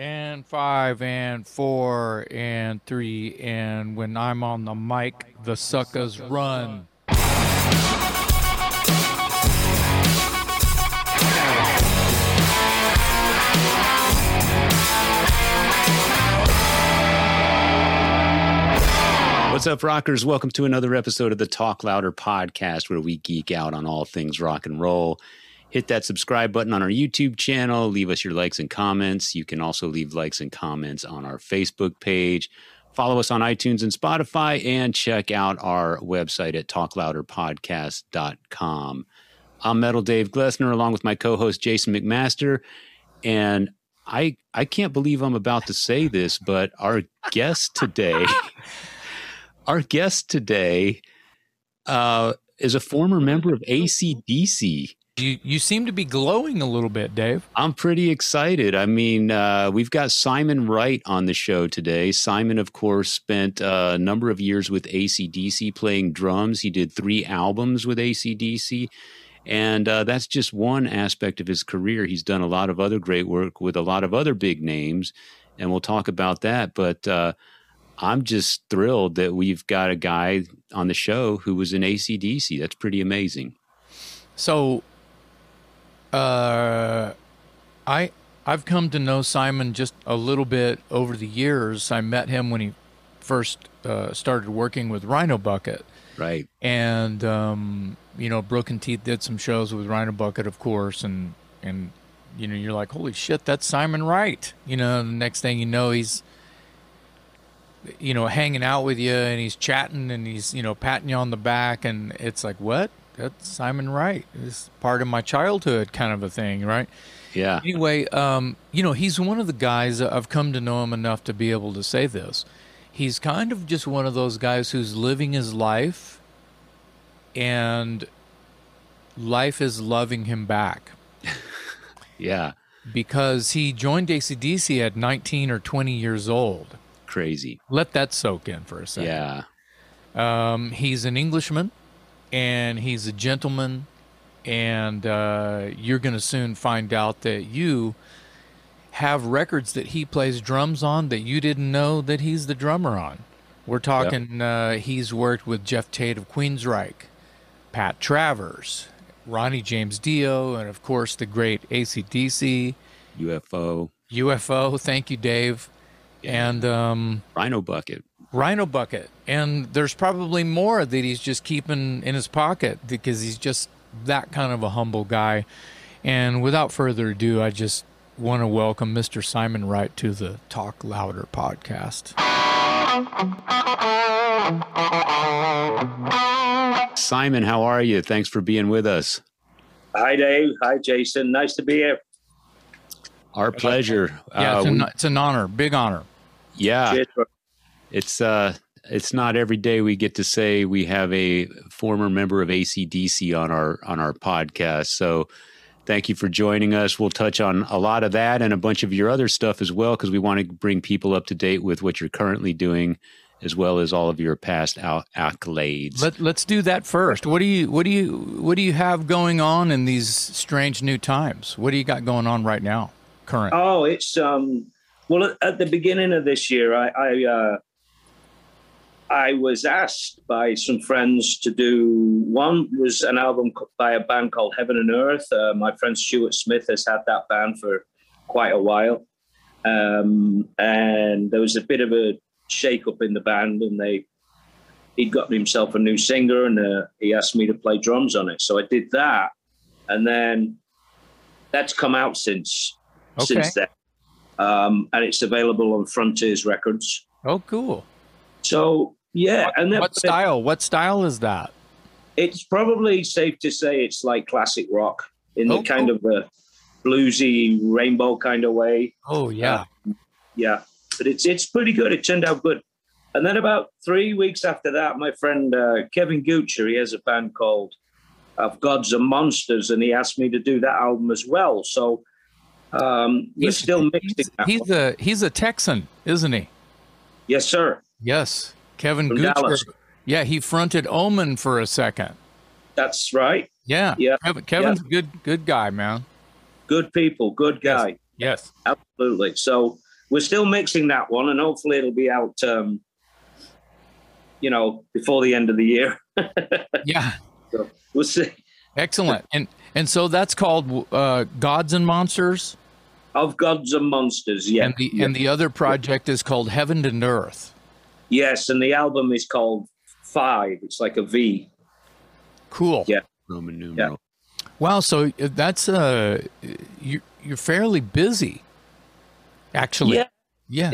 and five and four and three and when I'm on the mic, the suckers run. What's up, rockers? Welcome to another episode of the Talk Louder podcast, where we geek out on all things rock and roll. Hit that subscribe button on our YouTube channel. Leave us your likes and comments. You can also leave likes and comments on our Facebook page. Follow us on iTunes and Spotify, and check out our website at talklouderpodcast.com. I'm Metal Dave Glessner, along with my co-host Jason McMaster, and I I can't believe I'm about to say this, but our guest today. Our guest today uh, is a former member of ACDC. You you seem to be glowing a little bit, Dave. I'm pretty excited. I mean, uh, we've got Simon Wright on the show today. Simon, of course, spent uh, a number of years with ACDC playing drums. He did three albums with ACDC. And uh, that's just one aspect of his career. He's done a lot of other great work with a lot of other big names, and we'll talk about that. But uh, I'm just thrilled that we've got a guy on the show who was in ACDC. That's pretty amazing. So, uh, I I've come to know Simon just a little bit over the years. I met him when he first uh, started working with Rhino Bucket, Right. and um, you know, Broken Teeth did some shows with Rhino Bucket, of course, and and you know, you're like, holy shit, that's Simon Wright. You know, the next thing you know, he's you know hanging out with you and he's chatting and he's you know patting you on the back and it's like what that's simon wright it's part of my childhood kind of a thing right Yeah. anyway um, you know he's one of the guys i've come to know him enough to be able to say this he's kind of just one of those guys who's living his life and life is loving him back Yeah. because he joined acdc at 19 or 20 years old Crazy. let that soak in for a second Yeah. Um, he's an Englishman, and he's a gentleman, and uh, you're going to soon find out that you have records that he plays drums on that you didn't know that he's the drummer on. We're talking. Uh, he's worked with Geoff Tate of Queensryche, Pat Travers, Ronnie James Dio, and of course the great ACDC, UFO. UFO. Thank you, Dave. And um, Rhino Bucket. Rhino Bucket. And there's probably more that he's just keeping in his pocket because he's just that kind of a humble guy. And without further ado, I just want to welcome Mr. Simon Wright to the Talk Louder podcast. Simon, how are you? Thanks for being with us. Hi, Dave. Hi, Jason. Nice to be here. Our pleasure. Yeah, Uh, it's, we- an, it's an honor, big honor. yeah. Cheers. Bro. It's uh it's not every day we get to say we have a former member of ACDC on our on our podcast. So thank you for joining us. We'll touch on a lot of that and a bunch of your other stuff as well because we want to bring people up to date with what you're currently doing as well as all of your past out- accolades. Let, let's do that first. What do you what do you what do you have going on in these strange new times? What do you got going on right now? Current. Oh, it's um. Well, at, at the beginning of this year, I I, uh, I was asked by some friends to do one was an album by a band called Heaven and Earth. Uh, my friend Stuart Smith has had that band for quite a while, um, and there was a bit of a shake up in the band, and they he'd gotten himself a new singer, and uh, he asked me to play drums on it. So I did that, and then that's come out since Okay. since then, um, and it's available on Frontiers Records. Oh, cool. So yeah, and then What style? What style is that? it's probably safe to say it's like classic rock in the Oh, kind cool. of a bluesy rainbow kind of way. Oh, yeah. Yeah, but it's it's pretty good. It turned out good. And then about three weeks after that, my friend uh, Kevin Goocher, he has a band called Of Gods and Monsters, and he asked me to do that album as well. So um, we're He's- still mixing. He's, he's a he's a Texan, isn't he? yes, sir. Yes, Kevin From Yeah, he fronted Omen for a second. That's right. Yeah, Yeah. Kevin, Kevin's a good good guy, man. Good people, good guy. Yes. Absolutely. So we're still mixing that one, and hopefully it'll be out. Um, you know, before the end of the year. yeah. So we'll see. Excellent. And and so that's called uh, Gods and Monsters. Of Gods and Monsters, yeah. And the yeah. and the other project is called Heaven and Earth. Yes, and the album is called Five. It's like a V. Cool. Yeah. Roman numeral. Wow. So uh, that's uh, you you're fairly busy. Actually. Yeah. Yeah.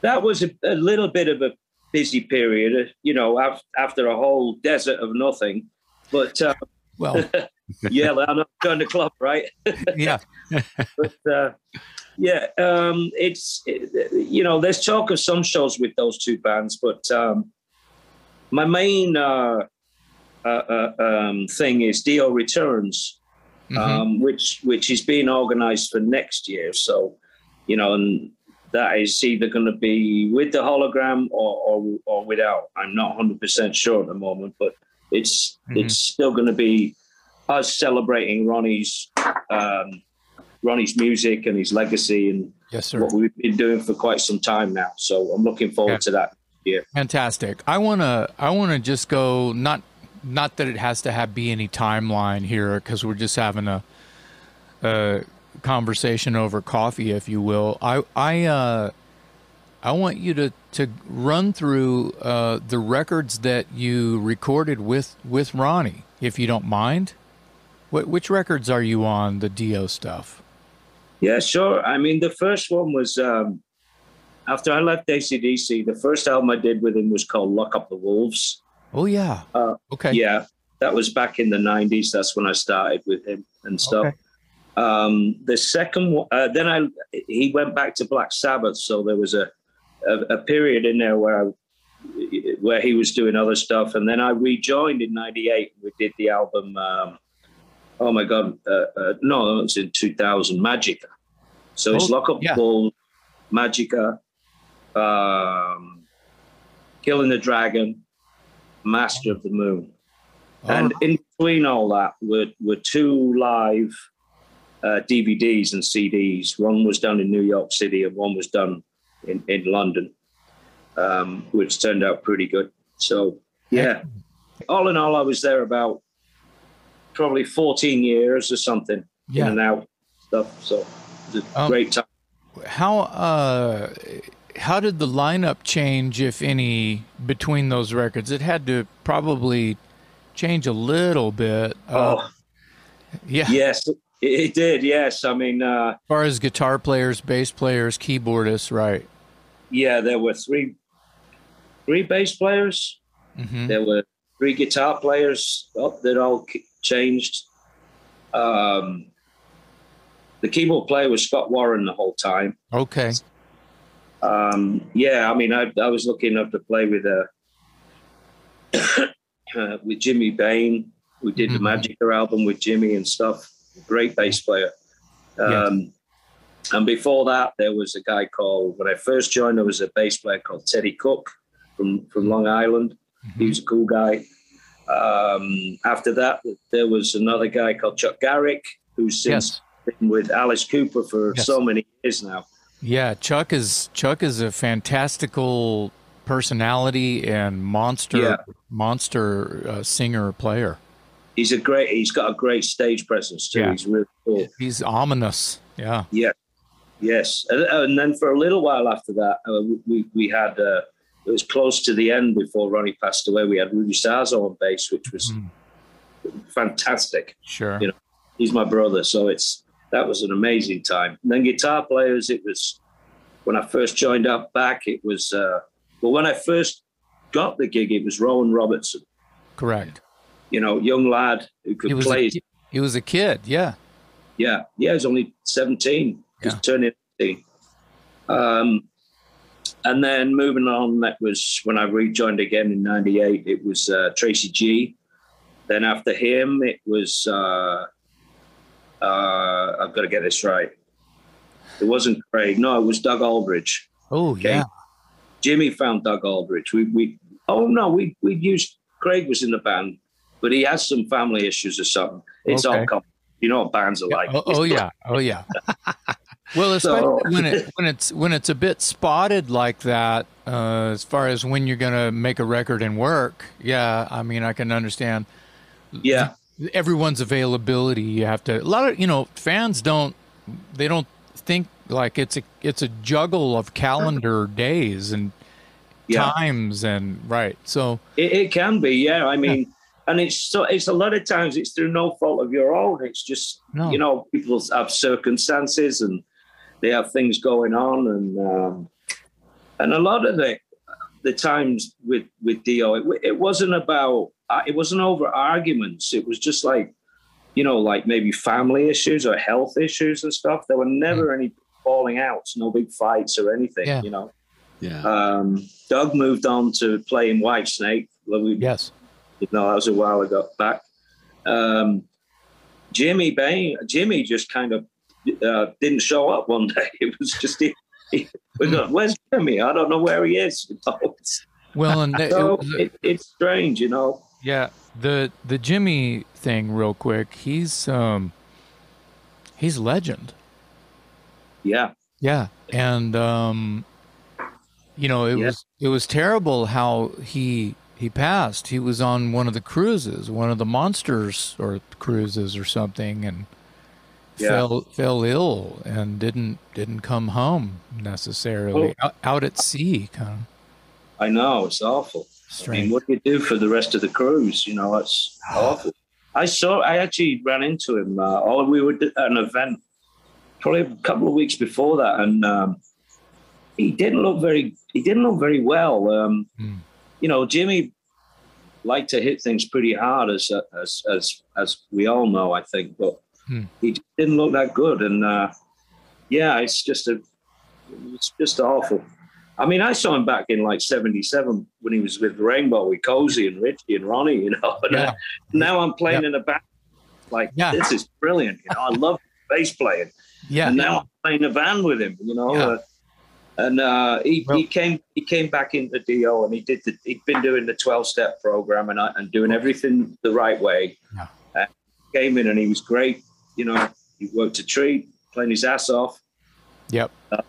That was a, a little bit of a busy period, uh, you know, af- after a whole desert of nothing. But uh, Well, yeah, I'm not going to club, right? yeah. but uh, yeah, um, it's it, you know, there's talk of some shows with those two bands, but um, my main uh, uh, uh, um, thing is Dio Returns, Mhm. um, which which is being organised for next year. So, you know, and that is either going to be with the hologram or or, or without. I'm not 100 percent sure at the moment, but it's Mhm. it's still going to be us celebrating Ronnie's um, Ronnie's music and his legacy and Yes, what we've been doing for quite some time now. So I'm looking forward Yeah. to that. Yeah. Fantastic. I wanna I wanna just go not not that it has to have be any timeline here because we're just having a, a conversation over coffee, if you will. I I uh, I want you to to run through uh, the records that you recorded with with Ronnie, if you don't mind. What which records are you on the Dio stuff? Yeah, sure. I mean, the first one was um, after I left ACDC. The first album I did with him was called "Lock Up the Wolves." Oh yeah. Uh, okay. Yeah, that was back in the '90s. That's when I started with him and stuff. Okay. Um, the second one, uh, then I he went back to Black Sabbath, so there was a a, a period in there where I, where he was doing other stuff, and then I rejoined in '98. We did the album. Um, oh my god, uh, uh, no, it was in 2000. Magica. So it's Oh, Lock Up yeah. the Wolves, Magica, um, Killing the Dragon, Master of the Moon. Oh, And in between all that were, were two live uh, DVDs and CDs. One was done in New York City and one was done in, in London, um, which turned out pretty good. So, yeah, all in all, I was there about probably 14 years or something Yeah. in and out stuff. So, it was a Um, great time. How uh how did the lineup change, if any, between those records? It had to probably change a little bit. Uh, oh, yeah. yes, it, it did. Yes. I mean, uh, As far as guitar players, bass players, keyboardists, right? yeah, there were three, three bass players. hmm There were three guitar players oh, that all changed. Um, the keyboard player was Scott Warren the whole time. Okay. Um, yeah, I mean, I, I was lucky enough to play with uh, uh, with Jimmy Bain. We did Mhm. the Magica album with Jimmy and stuff. Great bass player. Um, And before that, there was a guy called. When I first joined, there was a bass player called Teddy Cook from from Long Island. He was a cool guy. Um, after that, there was another guy called Chuck Garric, who's since Yes. been with Alice Cooper for Yes. so many years now. Yeah, Chuck is Chuck is a fantastical personality and monster Yeah. monster uh, singer player. He's a great. He's got a great stage presence too. Yeah. He's really cool. He's ominous. Yeah. Yeah. Yes, and, and then for a little while after that, uh, we we had. Uh, it was close to the end before Ronnie passed away. We had Rudy Sarzo on bass, which was Mm. fantastic. Sure. Yeah. He's my brother, so it's that was an amazing time. And then guitar players, it was when I first joined up back. It was uh, well when I first got the gig, it was Rowan Robertson. Correct. You know, young lad who could He was play. a, he was a kid. Yeah. Yeah, yeah, He was only 17, just Yeah. turning 18. Um, and then moving on, that was when I rejoined again in 98, it was uh, Tracy G. Then after him, it was, uh, uh, I've got to get this right. It wasn't Craig. No, it was Doug Aldrich. Oh Okay. yeah. Jimmy found Doug Aldrich. We, we, oh no, we, we used, Craig was in the band, but he has some family issues or something. It's Okay. all, com- you know what bands are like. oh, oh yeah. Oh yeah. Well, especially so. when it when it's when it's a bit spotted like that, uh, as far as when you're going to make a record and work. Yeah, I mean, I can understand. Yeah, everyone's availability. You have to. A lot of you know fans don't they don't think like it's a it's a juggle of calendar days and yeah. times and right. So it, it can be. Yeah, I mean. Yeah and it's so it's a lot of times it's through no fault of your own. It's just no. you know people have circumstances and they have things going on, and um, and a lot of the the times with with Dio, it, it wasn't about uh, it wasn't over arguments. It was just like you know like maybe family issues or health issues and stuff. There were never mm. any falling outs, no big fights or anything. Yeah. You know. Yeah. Um, Doug moved on to playing Whitesnake. Yes you know, that was a while ago back. Um, Jimmy Bain, Jimmy just kind of uh, didn't show up one day. It was just, he, he, we got, where's Jimmy? I don't know where he is. You know? Well, and so it, it's strange, you know. Yeah, the the Jimmy thing, real quick. He's um, he's legend. Yeah, yeah, and um, you know, it yeah. was it was terrible how he he passed. He was on one of the cruises, one of the monsters or cruises or something, and yeah. fell fell ill and didn't didn't come home necessarily. Oh. Out, out, at sea, kind of. I know it's awful. Strange. I mean, what do you do for the rest of the cruise? You know, it's awful. I saw. I actually ran into him. Uh, or we were at an event probably a couple of weeks before that, and um, he didn't look very. He didn't look very well. Um, mm you know, Jimmy liked to hit things pretty hard, as as as as we all know, I think, but hmm. he didn't look that good, and uh, yeah, it's just a, it's just awful. I mean, I saw him back in like '77 when he was with Rainbow with Cozy and Ritchie and Ronnie, you know. And uh, yeah. now I'm playing yeah. in a band. Like yeah. this is brilliant. You know, I love bass playing. Yeah. And now I'm playing a band with him. You know. Uh, and uh, he, well, he came he came back into Dio and he did the, he'd been doing the 12 step program and, and doing everything the right way. Yeah. Uh, came in and he was great. You know, he worked a treat, playing his ass off. Yep. Uh,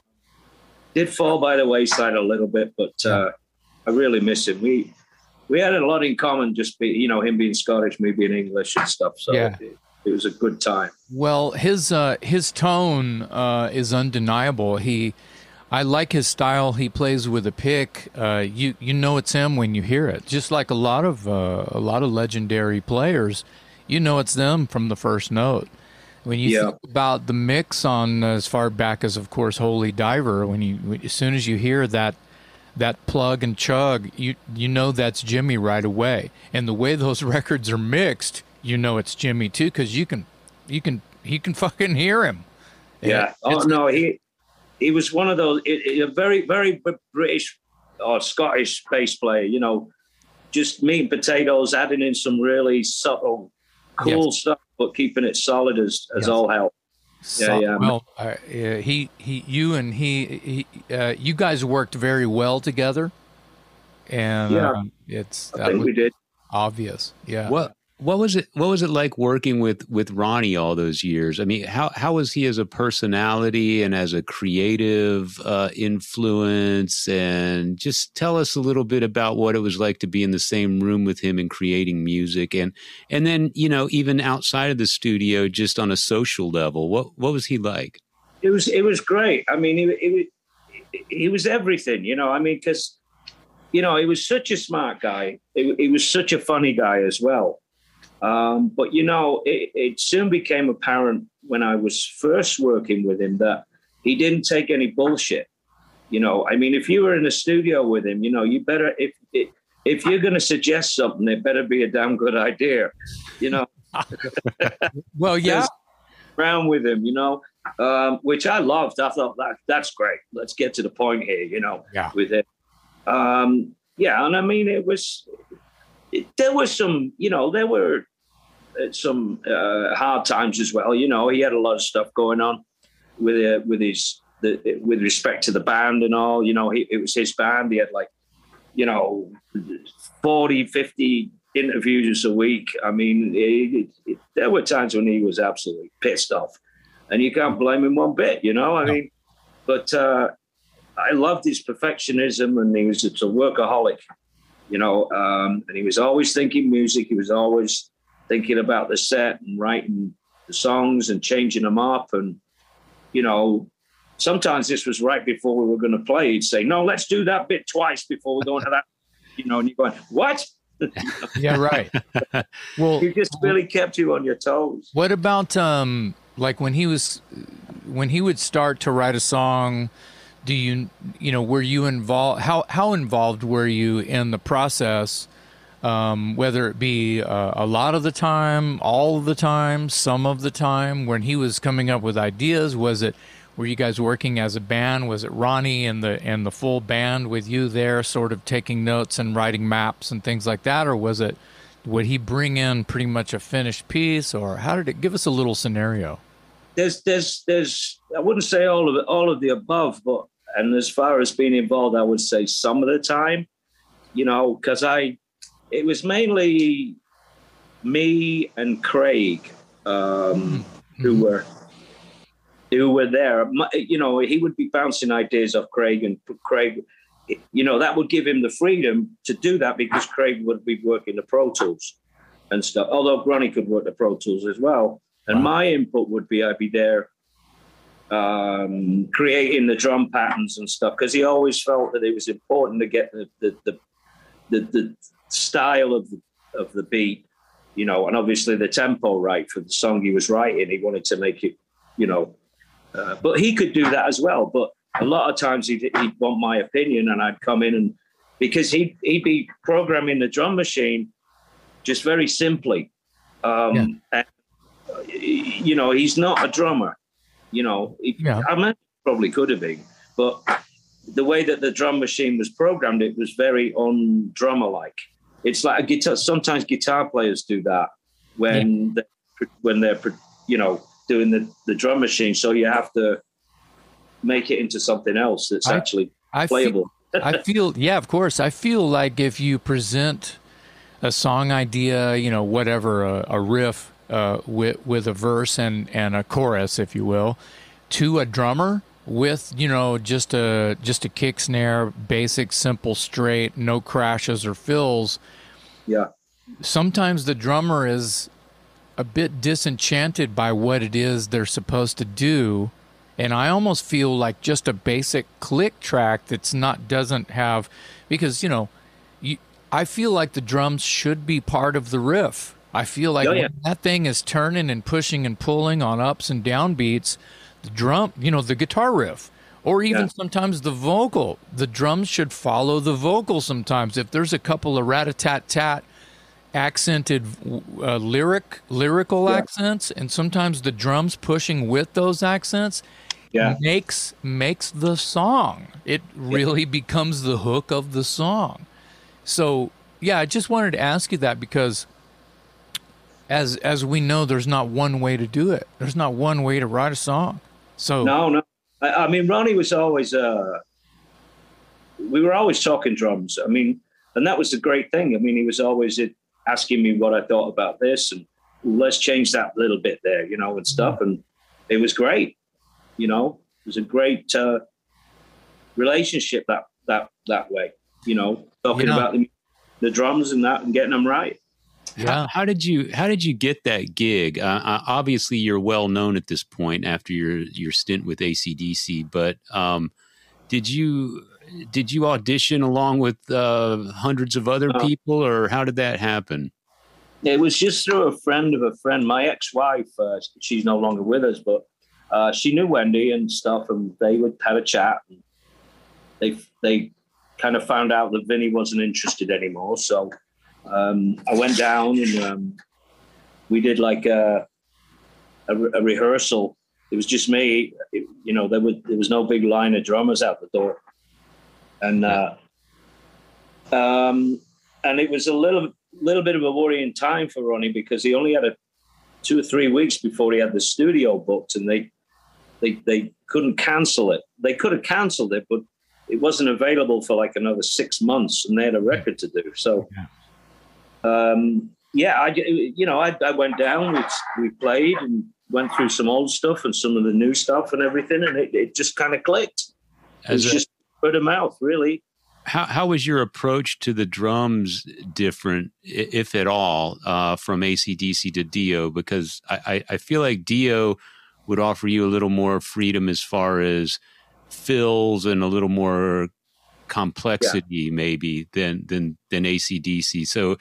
did fall by the wayside a little bit, but uh, I really miss him. We we had a lot in common, just be, you know him being Scottish, me being English and stuff. So yeah. it, it was a good time. Well, his uh, his tone uh, is undeniable. He I like his style. He plays with a pick. Uh, you you know it's him when you hear it. Just like a lot of uh, a lot of legendary players, you know it's them from the first note. When you yeah. think about the mix on as far back as of course Holy Diver, when you as soon as you hear that that plug and chug, you you know that's Jimmy right away. And the way those records are mixed, you know it's Jimmy too, because you can you can he can fucking hear him. Yeah. oh no, he he was one of those a very very British or Scottish bass player. You know, just meat and potatoes, adding in some really subtle, cool stuff, but keeping it solid as as yes. all hell. Yeah, yeah. Well, uh, he he, you and he, he uh, you guys worked very well together, and yeah, um, it's I think we did obvious. Yeah. Well, what was it? What was it like working with with Ronnie all those years? I mean, how how was he as a personality and as a creative uh, influence? And just tell us a little bit about what it was like to be in the same room with him and creating music, and and then you know even outside of the studio, just on a social level, what what was he like? It was it was great. I mean, he he, he was everything. You know, I mean, because you know he was such a smart guy. He, he was such a funny guy as well um, but you know, it, it, soon became apparent when I was first working with him that he didn't take any bullshit. You know, I mean, if you were in a studio with him, you know, you better if if you're going to suggest something, it better be a damn good idea. You know. well, yeah. Around with him, you know, um, which I loved. I thought that that's great. Let's get to the point here, you know, yeah. with it. Um, yeah, and I mean, it was there was some, you know, there were uh, some uh, hard times as well. You know, he had a lot of stuff going on with uh, with his the, with respect to the band and all. You know, he, it was his band. He had like, you know, 40, 50 interviews a week. I mean, it, it, there were times when he was absolutely pissed off. and you can't blame him one bit. You know, I no. mean, but uh, I loved his perfectionism, and he was a workaholic. You know, um, and he was always thinking music. He was always thinking about the set and writing the songs and changing them up. And you know, sometimes this was right before we were going to play. He'd say, "No, let's do that bit twice before we go into that." You know, and you're going, "What?" yeah, right. well, he just really kept you on your toes. What about um, like when he was when he would start to write a song? Do you you know were you involved? How how involved were you in the process? Um, whether it be uh, a lot of the time, all the time, some of the time, when he was coming up with ideas, was it were you guys working as a band? Was it Ronnie and the and the full band with you there, sort of taking notes and writing maps and things like that, or was it? Would he bring in pretty much a finished piece, or how did it? Give us a little scenario. There's, there's, there's. I wouldn't say all of it, all of the above, but and as far as being involved, I would say some of the time, you know, because I, it was mainly me and Craig um, mm-hmm. who were who were there. You know, he would be bouncing ideas off Craig, and Craig, you know, that would give him the freedom to do that because Craig would be working the Pro Tools and stuff. Although Ronnie could work the Pro Tools as well, and wow. my input would be I'd be there um, creating the drum patterns and stuff because he always felt that it was important to get the the the, the, the style of the, of the beat, you know, and obviously the tempo right for the song he was writing. He wanted to make it, you know, uh, but he could do that as well. But a lot of times he'd, he'd, want my opinion, and I'd come in and because he'd, he'd be programming the drum machine just very simply. Um, yeah. You know, he's not a drummer. You know, yeah. I mean, probably could have been, but the way that the drum machine was programmed, it was very on drummer like. It's like a guitar. Sometimes guitar players do that when yeah. they, when they're you know doing the, the drum machine. So you have to make it into something else that's I, actually I playable. Feel, I feel, yeah, of course. I feel like if you present a song idea, you know, whatever, a, a riff uh, with with a verse and and a chorus, if you will, to a drummer with you know just a just a kick snare, basic, simple, straight, no crashes or fills. Yeah. Sometimes the drummer is a bit disenchanted by what it is they're supposed to do and I almost feel like just a basic click track that's not doesn't have because you know you, I feel like the drums should be part of the riff. I feel like oh, yeah. that thing is turning and pushing and pulling on ups and down beats, the drum, you know, the guitar riff or even yeah. sometimes the vocal. The drums should follow the vocal sometimes. If there's a couple of rat a tat tat accented uh, lyric lyrical yeah. accents and sometimes the drums pushing with those accents yeah. makes makes the song it really becomes the hook of the song so yeah i just wanted to ask you that because as as we know there's not one way to do it there's not one way to write a song so no no i, I mean ronnie was always uh we were always talking drums i mean and that was the great thing i mean he was always asking me what I thought about this and let's change that little bit there, you know, and stuff. And it was great, you know, it was a great uh, relationship that that that way, you know, talking yeah. about the, the drums and that and getting them right. Yeah. How, how, did you How did you get that gig? Uh, uh obviously, you're well known at this point after your your stint with ACDC. But um, did you did you audition along with uh, hundreds of other uh, people, or how did that happen? It was just through a friend of a friend. My ex-wife, uh, she's no longer with us, but uh, she knew Wendy and stuff, and they would have a chat. And they they kind of found out that Vinny wasn't interested anymore, so um, I went down and um, we did like a, a, a rehearsal. It was just me. It, you know, there was there was no big line of drummers out the door and uh, um, and it was a little little bit of a worrying time for Ronnie because he only had a two or three weeks before he had the studio booked, and they they they couldn't cancel it. They could have cancelled it, but it wasn't available for like another six months, and they had a record to do. So, um, yeah, I you know I, I went down, we, we played, and went through some old stuff and some of the new stuff and everything, and it, it just kind of clicked. As it's a, just word of mouth, really. How how was your approach to the drums different, if at all, uh, from ACDC to Dio? Because I, I, I feel like Dio would offer you a little more freedom as far as fills and a little more complexity yeah. maybe than than than ACDC. So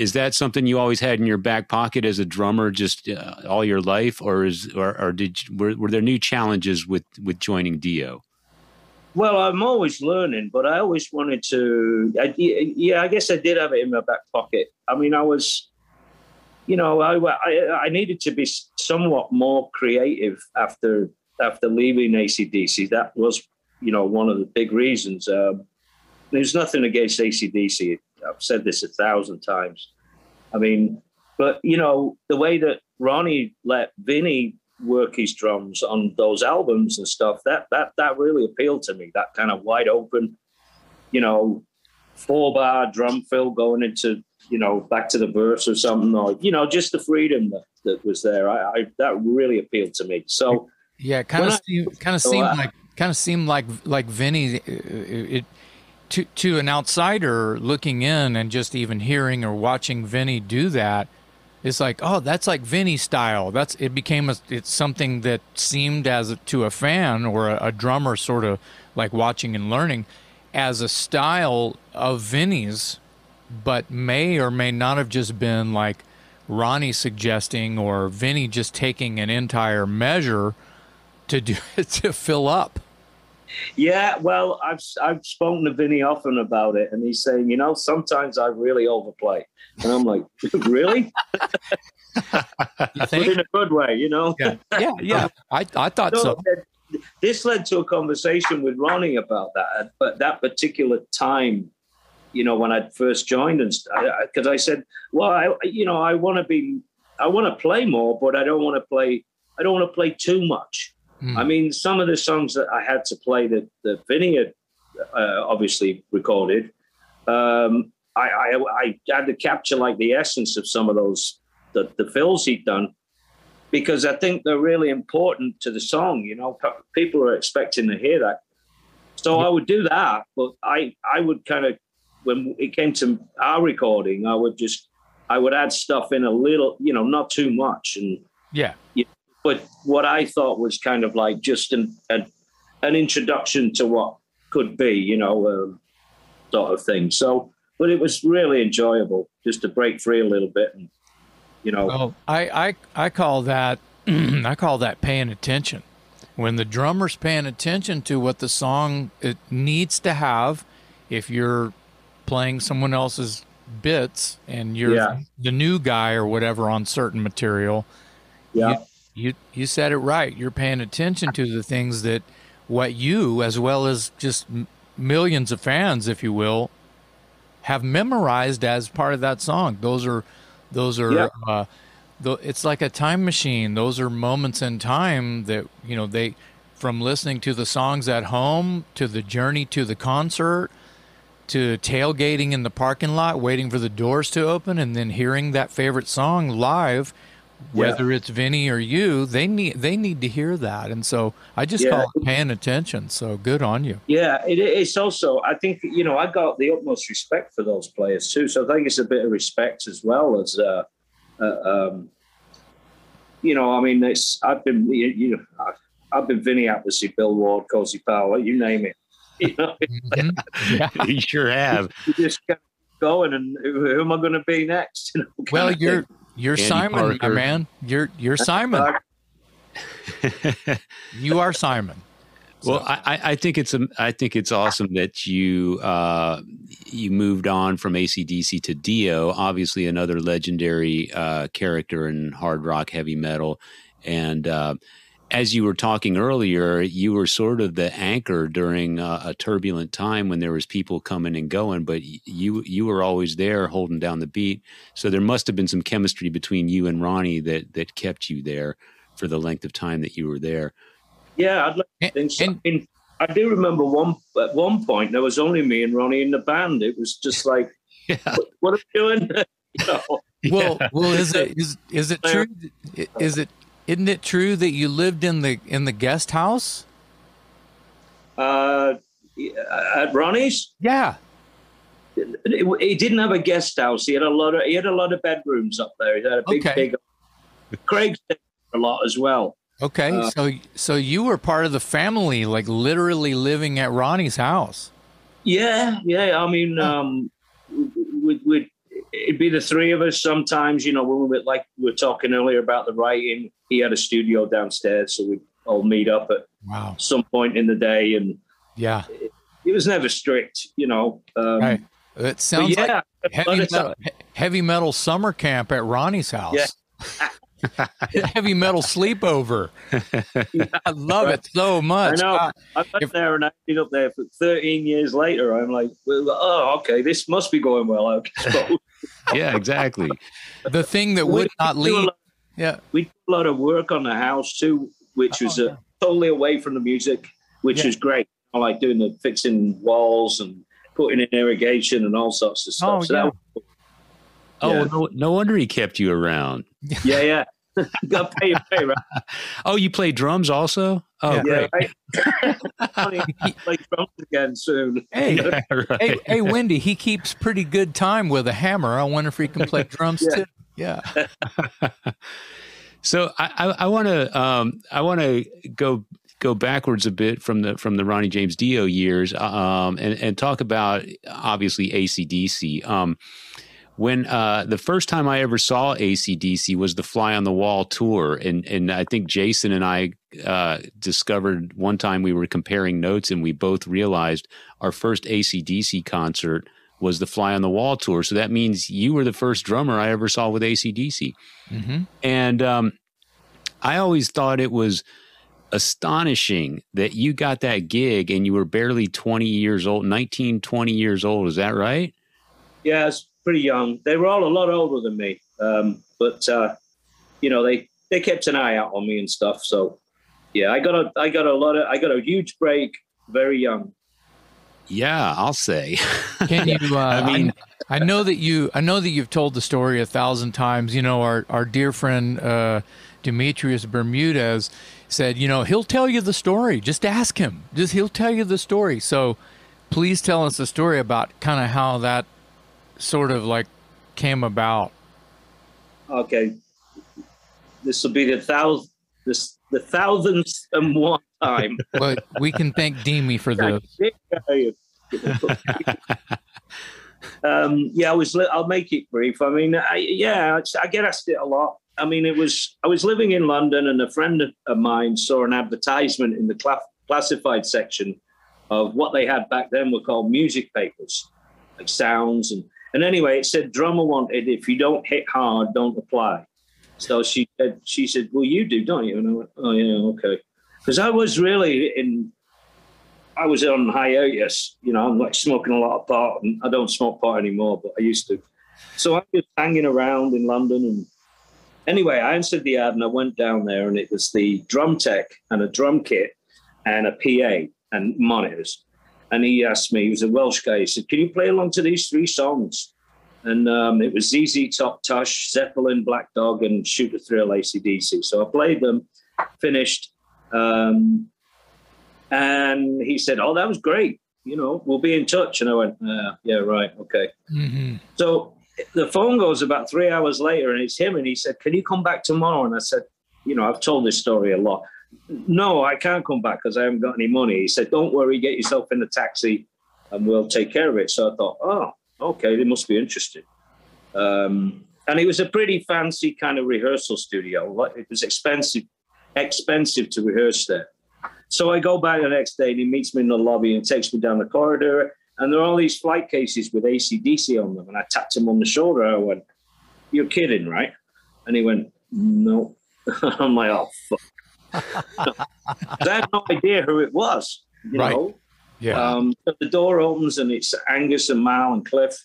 is that something you always had in your back pocket as a drummer just uh, all your life or is or, or did were, were there new challenges with with joining Dio? Well, I'm always learning, but I always wanted to. I, yeah, I guess I did have it in my back pocket. I mean, I was, you know, I, I, I needed to be somewhat more creative after after leaving ACDC. That was, you know, one of the big reasons. Um, there's nothing against ACDC. I've said this a thousand times. I mean, but you know, the way that Ronnie let Vinny work his drums on those albums and stuff, that that that really appealed to me. That kind of wide open, you know, four bar drum fill going into, you know, back to the verse or something, or you know, just the freedom that, that was there. I, I that really appealed to me. So yeah, kind of seemed, kind of so seemed I, like kind of seemed like like Vinny uh, it to to an outsider looking in and just even hearing or watching Vinny do that it's like, oh, that's like Vinny style. That's it became a, it's something that seemed as a, to a fan or a, a, drummer sort of like watching and learning as a style of Vinny's, but may or may not have just been like Ronnie suggesting or Vinny just taking an entire measure to do to fill up. Yeah, well, I've I've spoken to Vinny often about it, and he's saying, you know, sometimes I really overplay, and I'm like, really? but in a good way, you know. Yeah, yeah, yeah. I I thought so. so. This led to a conversation with Ronnie about that, but that particular time, you know, when I first joined, and because I, I, I said, well, I, you know, I want to be, I want to play more, but I don't want to play, I don't want to play too much. Mm. I mean, some of the songs that I had to play that, that Vinny had uh, obviously recorded, um, I, I, I, had to capture like the essence of some of those, the, the fills he'd done, because I think they're really important to the song. You know, people are expecting to hear that. So I would do that, but I, I would kind of, when it came to our recording, I would just, I would add stuff in a little, you know, not too much. And yeah, you but what I thought was kind of like just an an, an introduction to what could be, you know, um, sort of thing. So, but it was really enjoyable just to break free a little bit, and you know. Well, I I I call that I call that paying attention. When the drummer's paying attention to what the song it needs to have, if you're playing someone else's bits and you're yeah. the new guy or whatever on certain material, yeah. You, you you said it right. You're paying attention to the things that what you, as well as just millions of fans, if you will, have memorized as part of that song. Those are those are. Yeah. Uh, it's like a time machine. Those are moments in time that you know they, from listening to the songs at home to the journey to the concert to tailgating in the parking lot, waiting for the doors to open, and then hearing that favorite song live whether yeah. it's Vinny or you, they need they need to hear that, and so I just yeah. call it paying attention. So good on you. Yeah, it, it's also I think you know I got the utmost respect for those players too. So I think it's a bit of respect as well as uh, uh, um, you know. I mean, it's I've been you, you know I've been Vinny see Bill Ward, Cozy Powell, you name it. You know, mm-hmm. yeah. you sure have. You just kept going, and who, who am I going to be next? You know, well, you're. You're Andy Simon, my man. You're you're Simon. you are Simon. So. Well, I, I think it's I think it's awesome that you uh, you moved on from ACDC to Dio, obviously another legendary uh, character in hard rock, heavy metal, and uh, as you were talking earlier, you were sort of the anchor during a, a, turbulent time when there was people coming and going, but you you were always there holding down the beat. So there must have been some chemistry between you and Ronnie that that kept you there for the length of time that you were there. Yeah, I'd like to think so. And, and I do remember one at one point there was only me and Ronnie in the band. It was just like, yeah. what, what, are we doing? you know? Well, well, is it is is it true? Is it Isn't it true that you lived in the in the guest house? Uh, at Ronnie's, Yeah. he didn't have a guest house. He had a lot of he had a lot of bedrooms up there. He had a big, Okay. big. Craig a lot as well. Okay. Uh, so so you were part of the family, like literally living at Ronnie's house. Yeah, yeah. I mean, um, we'd, we'd, be the three of us sometimes. You know, when we were like we were talking earlier about the writing, he had a studio downstairs, so we'd all meet up at Wow. some point in the day, and Yeah. it was never strict. You know. Um, Right. It sounds like heavy metal, heavy metal summer camp at Ronnie's house. heavy metal sleepover. I love it so I much. know. Uh, I went If- there and I ended up there for 13 years later. I'm like, well, oh, okay, this must be going well. I suppose. Yeah, exactly. the thing that would not leave. lot- Yeah. we did a lot of work on the house too, which Oh, was uh, totally away from the music, which Yeah. was great. I like doing the fixing walls and putting in irrigation and all sorts of stuff. Oh, so that yeah. was- Oh, Yeah. no, no wonder he kept you around. yeah, yeah. Got paid, pay, right? Oh, you play drums also? Oh, Yeah. great. Yeah, right. Funny, play drums again soon. Hey, Right. hey, hey, Wendy, he keeps pretty good time with a hammer. I wonder if he can play drums Yeah. too. Yeah. So I, I want to um, I want to go go backwards a bit from the from the Ronnie James Dio years um, and and talk about obviously ACDC. Um, when uh, the first time I ever saw ACDC was the Fly on the Wall tour, and and I think Jason and I uh, discovered one time we were comparing notes, and we both realized our first ACDC concert was the Fly on the Wall tour. So that means you were the first drummer I ever saw with ACDC. hmm And um, I always thought it was astonishing that you got that gig and you were barely 20 years old, 19, 20 years old. Is that right? Yeah, it's pretty young. They were all a lot older than me, um, but uh, you know they they kept an eye out on me and stuff. So yeah, I got a I got a lot of I got a huge break very young. Yeah, I'll say. Can you? Uh, I I mean, mean- I, know that you. I know that you've told the story a thousand times. You know, our our dear friend uh, Demetrius Bermudez said, you know, he'll tell you the story. Just ask him. Just he'll tell you the story. So, please tell us the story about kind of how that sort of like came about. Okay, this will be the thousand this the thousandth and one time. But we can thank Demi for the. um, yeah, I was. Li- I'll make it brief. I mean, I, yeah, I get asked it a lot. I mean, it was. I was living in London, and a friend of mine saw an advertisement in the cla- classified section of what they had back then were called music papers, like sounds and. And anyway, it said drummer wanted. If you don't hit hard, don't apply. So she said, she said, well, you do, don't you? And I went, oh yeah, okay. Because I was really in, I was on hiatus. You know, I'm like smoking a lot of pot, and I don't smoke pot anymore, but I used to. So I was hanging around in London, and anyway, I answered the ad, and I went down there, and it was the drum tech and a drum kit and a PA and monitors. And he asked me, he was a Welsh guy. He said, "Can you play along to these three songs?" And um, it was ZZ Top Tush, Zeppelin, Black Dog, and Shoot the Thrill, ACDC. So I played them, finished, um, and he said, "Oh, that was great. You know, we'll be in touch." And I went, uh, "Yeah, right, okay." hmm So the phone goes about three hours later, and it's him. And he said, "Can you come back tomorrow?" And I said, "You know, I've told this story a lot. No, I can't come back because I haven't got any money." He said, "Don't worry, get yourself in the taxi, and we'll take care of it." So I thought, "Oh, okay, they must be interested." Um, and it was a pretty fancy kind of rehearsal studio. It was expensive, expensive to rehearse there. So I go back the next day, and he meets me in the lobby and takes me down the corridor and there are all these flight cases with ACDC on them. And I tapped him on the shoulder. I went, You're kidding, right? And he went, No. I'm like, Oh, fuck. I had no idea who it was, you Right. know? Yeah. Um, but the door opens and it's Angus and Mal and Cliff.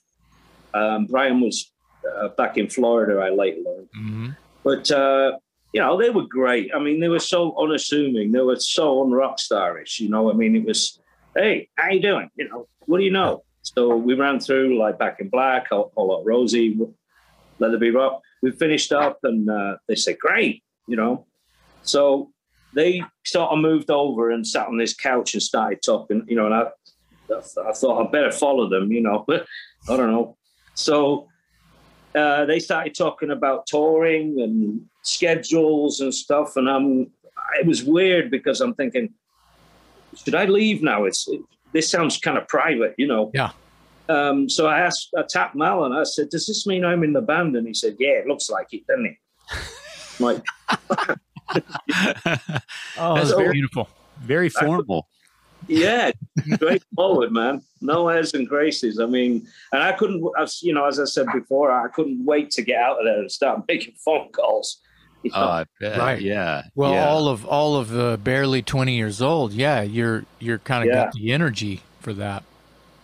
Um, Brian was uh, back in Florida, I later learned. hmm But, uh, you know, they were great. I mean, they were so unassuming. They were so unrock starish, you know? I mean, it was, hey, how you doing? You know, what do you know? So we ran through like Back in Black, Whole Lot Rosie, Be Rock. We finished up and uh, they said, great, you know. So they sort of moved over and sat on this couch and started talking, you know, and I, I thought I'd better follow them, you know, but I don't know. So uh, they started talking about touring and schedules and stuff. And I'm, it was weird because I'm thinking, should I leave now? It's, it, this sounds kind of private, you know? Yeah. Um, so I asked, I tapped Mal and I said, does this mean I'm in the band? And he said, yeah, it looks like it, doesn't it? I'm like, oh, that's very beautiful. Very formal. Yeah, straightforward, man. No airs and graces. I mean, and I couldn't, you know, as I said before, I couldn't wait to get out of there and start making phone calls. You know? uh, right. Yeah. Well, yeah. all of all of uh, barely twenty years old. Yeah, you're you're kind of yeah. got the energy for that.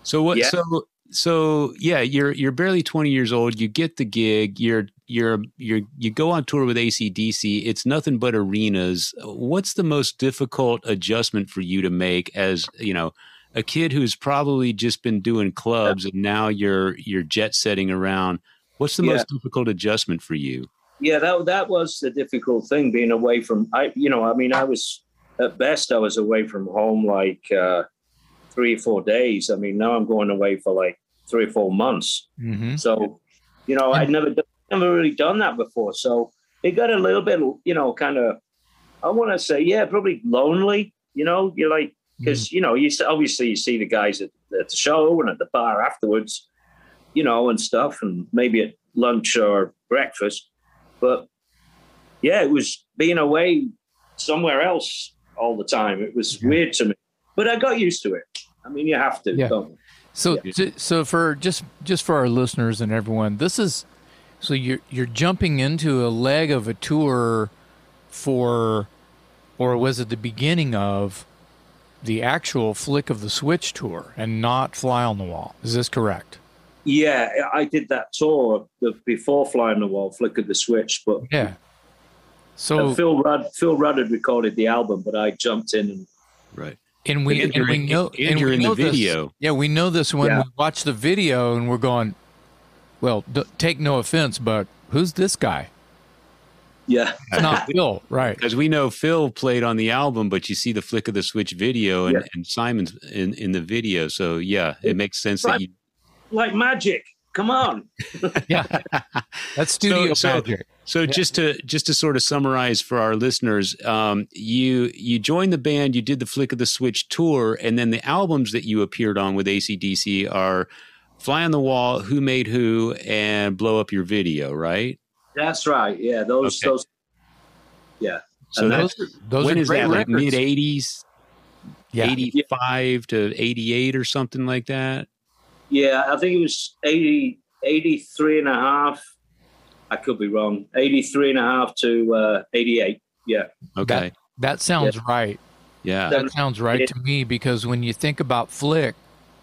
So what? Yeah. So so yeah, you're you're barely 20 years old. You get the gig. You're you're you're you go on tour with ACDC. It's nothing but arenas. What's the most difficult adjustment for you to make as you know a kid who's probably just been doing clubs and now you're you're jet setting around? What's the yeah. most difficult adjustment for you? Yeah, that that was the difficult thing being away from. I you know I mean I was at best I was away from home like. Uh, three or four days. I mean, now I'm going away for like three or four months. Mm-hmm. So, you know, I'd never never really done that before. So it got a little bit, you know, kind of. I want to say, yeah, probably lonely. You know, you're like because mm-hmm. you know you obviously you see the guys at, at the show and at the bar afterwards, you know, and stuff, and maybe at lunch or breakfast. But yeah, it was being away somewhere else all the time. It was yeah. weird to me, but I got used to it. I mean, you have to. Yeah. So, yeah. so for just just for our listeners and everyone, this is so you're you're jumping into a leg of a tour for, or was it the beginning of the actual Flick of the Switch tour and not Fly on the Wall? Is this correct? Yeah, I did that tour before Fly on the Wall, Flick of the Switch, but yeah. So Phil Rudd, Phil Rudd had recorded the album, but I jumped in and right. And we and, and we know and, and you're in the video. This, yeah, we know this when yeah. we watch the video and we're going, well, d- take no offense, but who's this guy? Yeah, it's not Phil, right? Because we know Phil played on the album, but you see the flick of the switch video, and, yeah. and Simon's in in the video. So yeah, it makes sense that you like magic. Come on. yeah, that's studio so, magic. So, so yeah. just to just to sort of summarize for our listeners, um, you you joined the band, you did the Flick of the Switch tour, and then the albums that you appeared on with ACDC are Fly on the Wall, Who Made Who, and Blow Up Your Video, right? That's right. Yeah, those okay. those. Yeah. So those, those when is that? Like mid '80s, yeah, '85 to '88 or something like that. Yeah, I think it was 80, 83 and a half. I could be wrong. 83 and a half to uh, 88. Yeah. Okay. That, that sounds yeah. right. Yeah. That sounds right to me because when you think about Flick,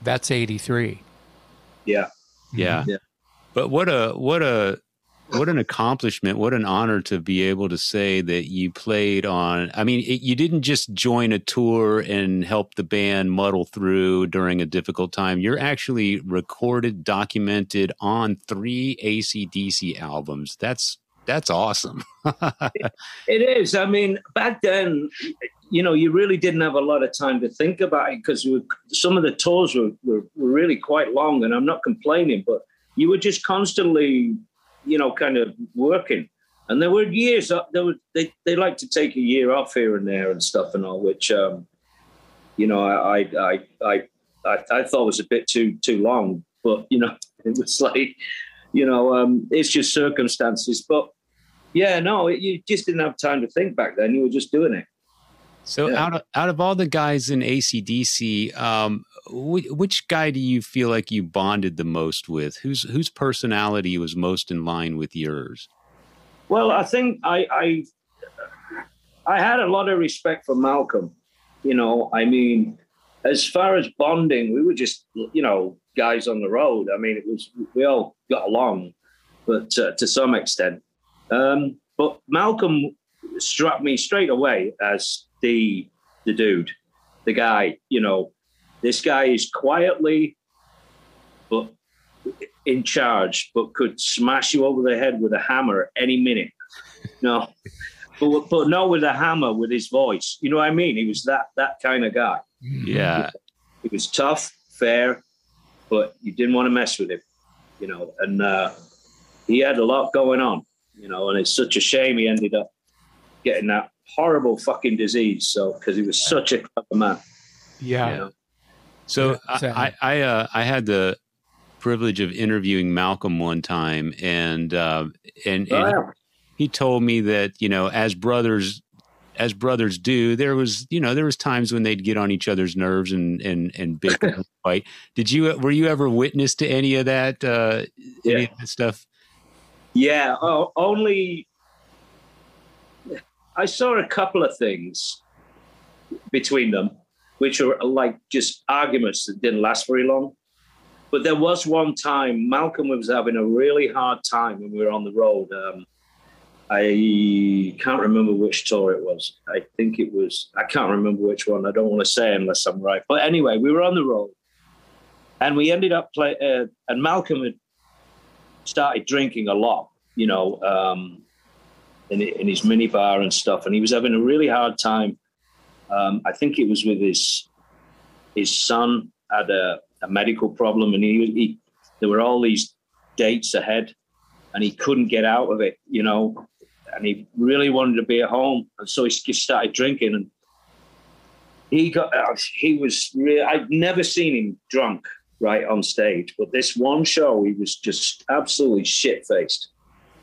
that's 83. Yeah. Yeah. yeah. But what a what a what an accomplishment what an honor to be able to say that you played on i mean it, you didn't just join a tour and help the band muddle through during a difficult time. You're actually recorded documented on three acdc albums. That's that's awesome. It, it is. I mean back then you know you really didn't have a lot of time to think about it because some of the tours were, were, were really quite long and i'm not complaining but you were just constantly you know, kind of working. And there were years there were they they like to take a year off here and there and stuff and all, which um, you know, I I I I, I thought was a bit too too long. But you know, it was like, you know, um, it's just circumstances. But yeah, no, it, you just didn't have time to think back then. You were just doing it. So yeah. out of out of all the guys in ACDC, um, which guy do you feel like you bonded the most with? Whose whose personality was most in line with yours? Well, I think I I, I had a lot of respect for Malcolm. You know, I mean, as far as bonding, we were just you know guys on the road. I mean, it was we all got along, but uh, to some extent. Um, but Malcolm struck me straight away as the the dude, the guy. You know, this guy is quietly, but in charge, but could smash you over the head with a hammer any minute. No, but but not with a hammer with his voice. You know what I mean? He was that that kind of guy. Yeah. He was tough, fair, but you didn't want to mess with him. You know, and uh, he had a lot going on. You know, and it's such a shame he ended up getting that horrible fucking disease. So because he was such a clever man. Yeah. You know? So Yeah, I. I I, uh, I had the privilege of interviewing Malcolm one time, and uh, and, and Oh, yeah. he told me that you know as brothers as brothers do there was you know there was times when they'd get on each other's nerves and and and bicker and fight did you were you ever witness to any of that uh any Yeah. of that stuff Yeah, oh, only I saw a couple of things between them, which are like just arguments that didn't last very long. But there was one time Malcolm was having a really hard time when we were on the road. Um, I can't remember which tour it was. I think it was, I can't remember which one. I don't want to say unless I'm right. But anyway, we were on the road and we ended up play, uh, and Malcolm had started drinking a lot, you know, um, in, in his minibar and stuff. And he was having a really hard time. Um, I think it was with his his son had a, a medical problem, and he, he there were all these dates ahead, and he couldn't get out of it, you know. And he really wanted to be at home, and so he just started drinking. And he got uh, he was really I'd never seen him drunk right on stage. But this one show, he was just absolutely shit faced.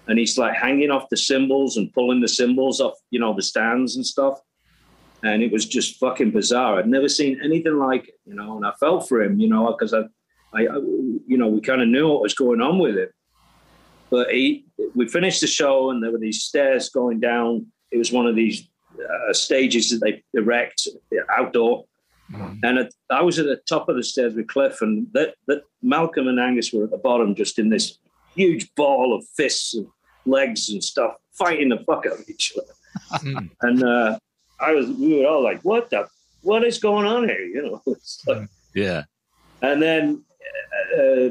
And he's like hanging off the cymbals and pulling the cymbals off, you know, the stands and stuff. And it was just fucking bizarre. I'd never seen anything like it, you know, and I felt for him, you know, because I, I, I, you know, we kind of knew what was going on with him. But he, we finished the show and there were these stairs going down. It was one of these uh, stages that they erect outdoor. And at, I was at the top of the stairs with Cliff, and that, that Malcolm and Angus were at the bottom, just in this huge ball of fists and legs and stuff, fighting the fuck out of each other. Mm. and uh, I was, we were all like, "What the? What is going on here?" You know. It's like- yeah and then uh,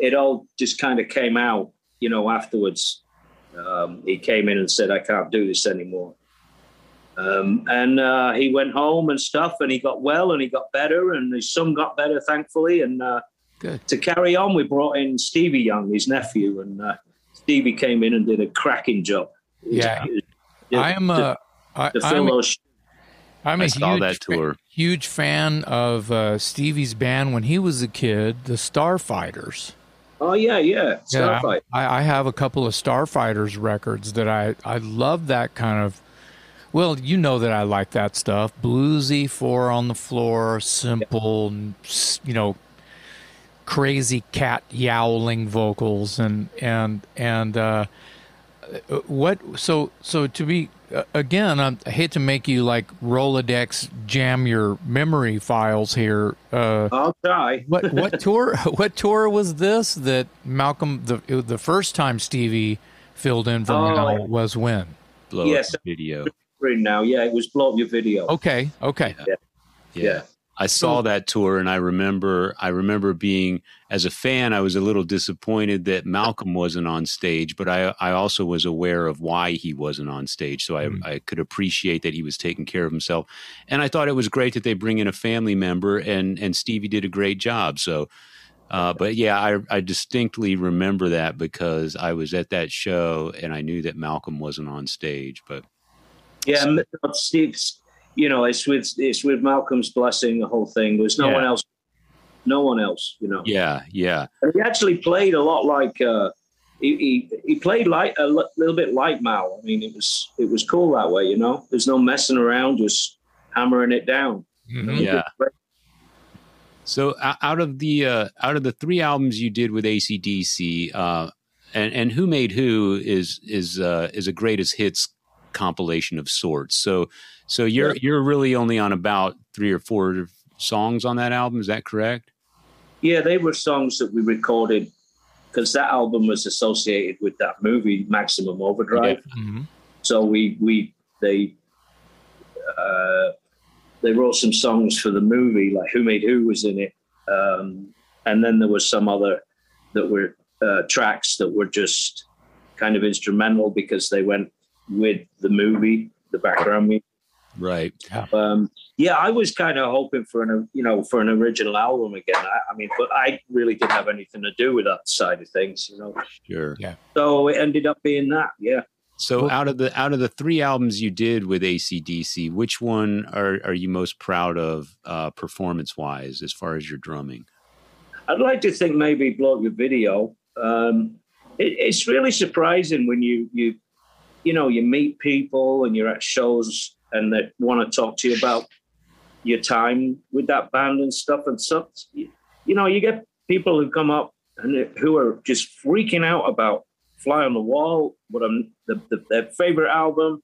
it all just kind of came out, you know, afterwards. Um, he came in and said, I can't do this anymore. Um, and uh, he went home and stuff, and he got well and he got better, and his son got better, thankfully. And uh, to carry on, we brought in Stevie Young, his nephew, and uh, Stevie came in and did a cracking job. Yeah. I am to- a, I, to fill I'm, those I'm I a saw huge, that tour. huge fan of uh, Stevie's band when he was a kid, the Starfighters. Oh yeah, yeah, Yeah, I, I have a couple of Starfighters records that I I love that kind of. Well, you know that I like that stuff. Bluesy, four on the floor, simple, and, s- you know, crazy cat yowling vocals and and and uh, what? So so to be uh, again, I'm, hate to make you like Rolodex jam your memory files here. Uh, I'll try. what what tour what tour was this that Malcolm the the first time Stevie filled in for Oh. Mal was when? blow Yes. up video Now, yeah, it was blow up your video. Okay, okay. yeah, yeah. I saw that tour and I remember I remember being as a fan I was a little disappointed that Malcolm wasn't on stage but I I also was aware of why he wasn't on stage so I Mhm. I could appreciate that he was taking care of himself and I thought it was great that they bring in a family member and and Stevie did a great job so uh, but yeah, I, I distinctly remember that because I was at that show and I knew that Malcolm wasn't on stage. But Yeah, m- Steve's. You know, it's with it's with Malcolm's blessing. The whole thing. There's no Yeah. one else. No one else. You know. yeah, yeah, And he actually played a lot like. Uh, he, he he played like a little bit like Mal. I mean, it was it was cool that way. You know, there's no messing around, just hammering it down. Mhm. Yeah. So out of the uh, out of the three albums you did with ACDC, uh, and and Who Made Who is is uh, is a greatest hits compilation of sorts. So so you're Yeah. you're really only on about three or four songs on that album. Is that correct? Yeah, they were songs that we recorded because that album was associated with that movie, Maximum Overdrive. Mhm. So we we they uh, they wrote some songs for the movie, like Who Made Who was in it, um, and then there was some other that were uh, tracks that were just kind of instrumental because they went with the movie, the background music. Right. Um, yeah, I was kind of hoping for an you know for an original album again. I, I, mean, but I really didn't have anything to do with that side of things, you know. Sure. Yeah. So it ended up being that. Yeah. So out of the out of the three albums you did with ACDC, which one are are you most proud of uh, performance wise as far as your drumming? I'd like to think maybe blow up your video. Um, it, it's really surprising when you you you know you meet people and you're at shows and they want to talk to you about your time with that band and stuff and stuff. You, you know, you get people who come up and who are just freaking out about Fly on the Wall, what I'm the, the, their favorite album,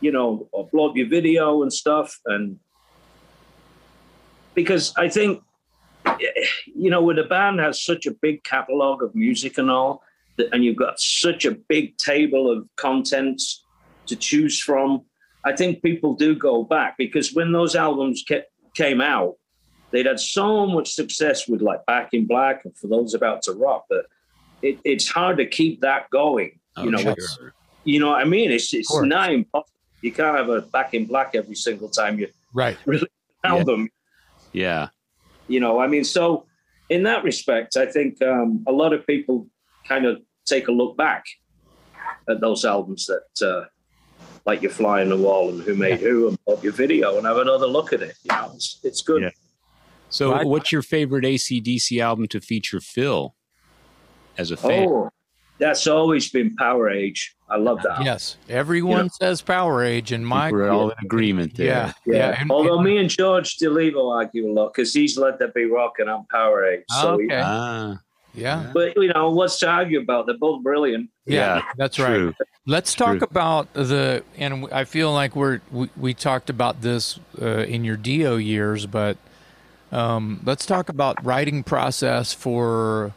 you know, or blow up your video and stuff. And because I think, you know, when a band has such a big catalog of music and all, and you've got such a big table of contents to choose from, I think people do go back because when those albums ke- came out, they'd had so much success with like Back in Black and For Those About to Rock that it, it's hard to keep that going. Oh, you know, sure. you know what I mean? It's it's not impossible. You can't have a Back in Black every single time you right release an album. Yeah. You know, I mean, so in that respect, I think um, a lot of people kind of take a look back at those albums that. Uh, like you fly on the wall and who made who and pop your video and have another look at it. You know, it's, it's good. Yeah. So, right. what's your favorite ACDC album to feature Phil as a fan? Oh, that's always been Powerage. I love that. Yes, everyone you know, says Powerage, and my we're all in agreement there. Yeah, yeah. yeah. And, Although and, me and Georg Dolivo argue a lot because he's Let There Be Rock and I'm Powerage. So okay. We, ah. Yeah. But you know, what's to argue about? They're both brilliant. Yeah, yeah that's true. Right. Let's talk true. about the and I feel like we're we, we talked about this uh, in your Dio years, but um, let's talk about writing process for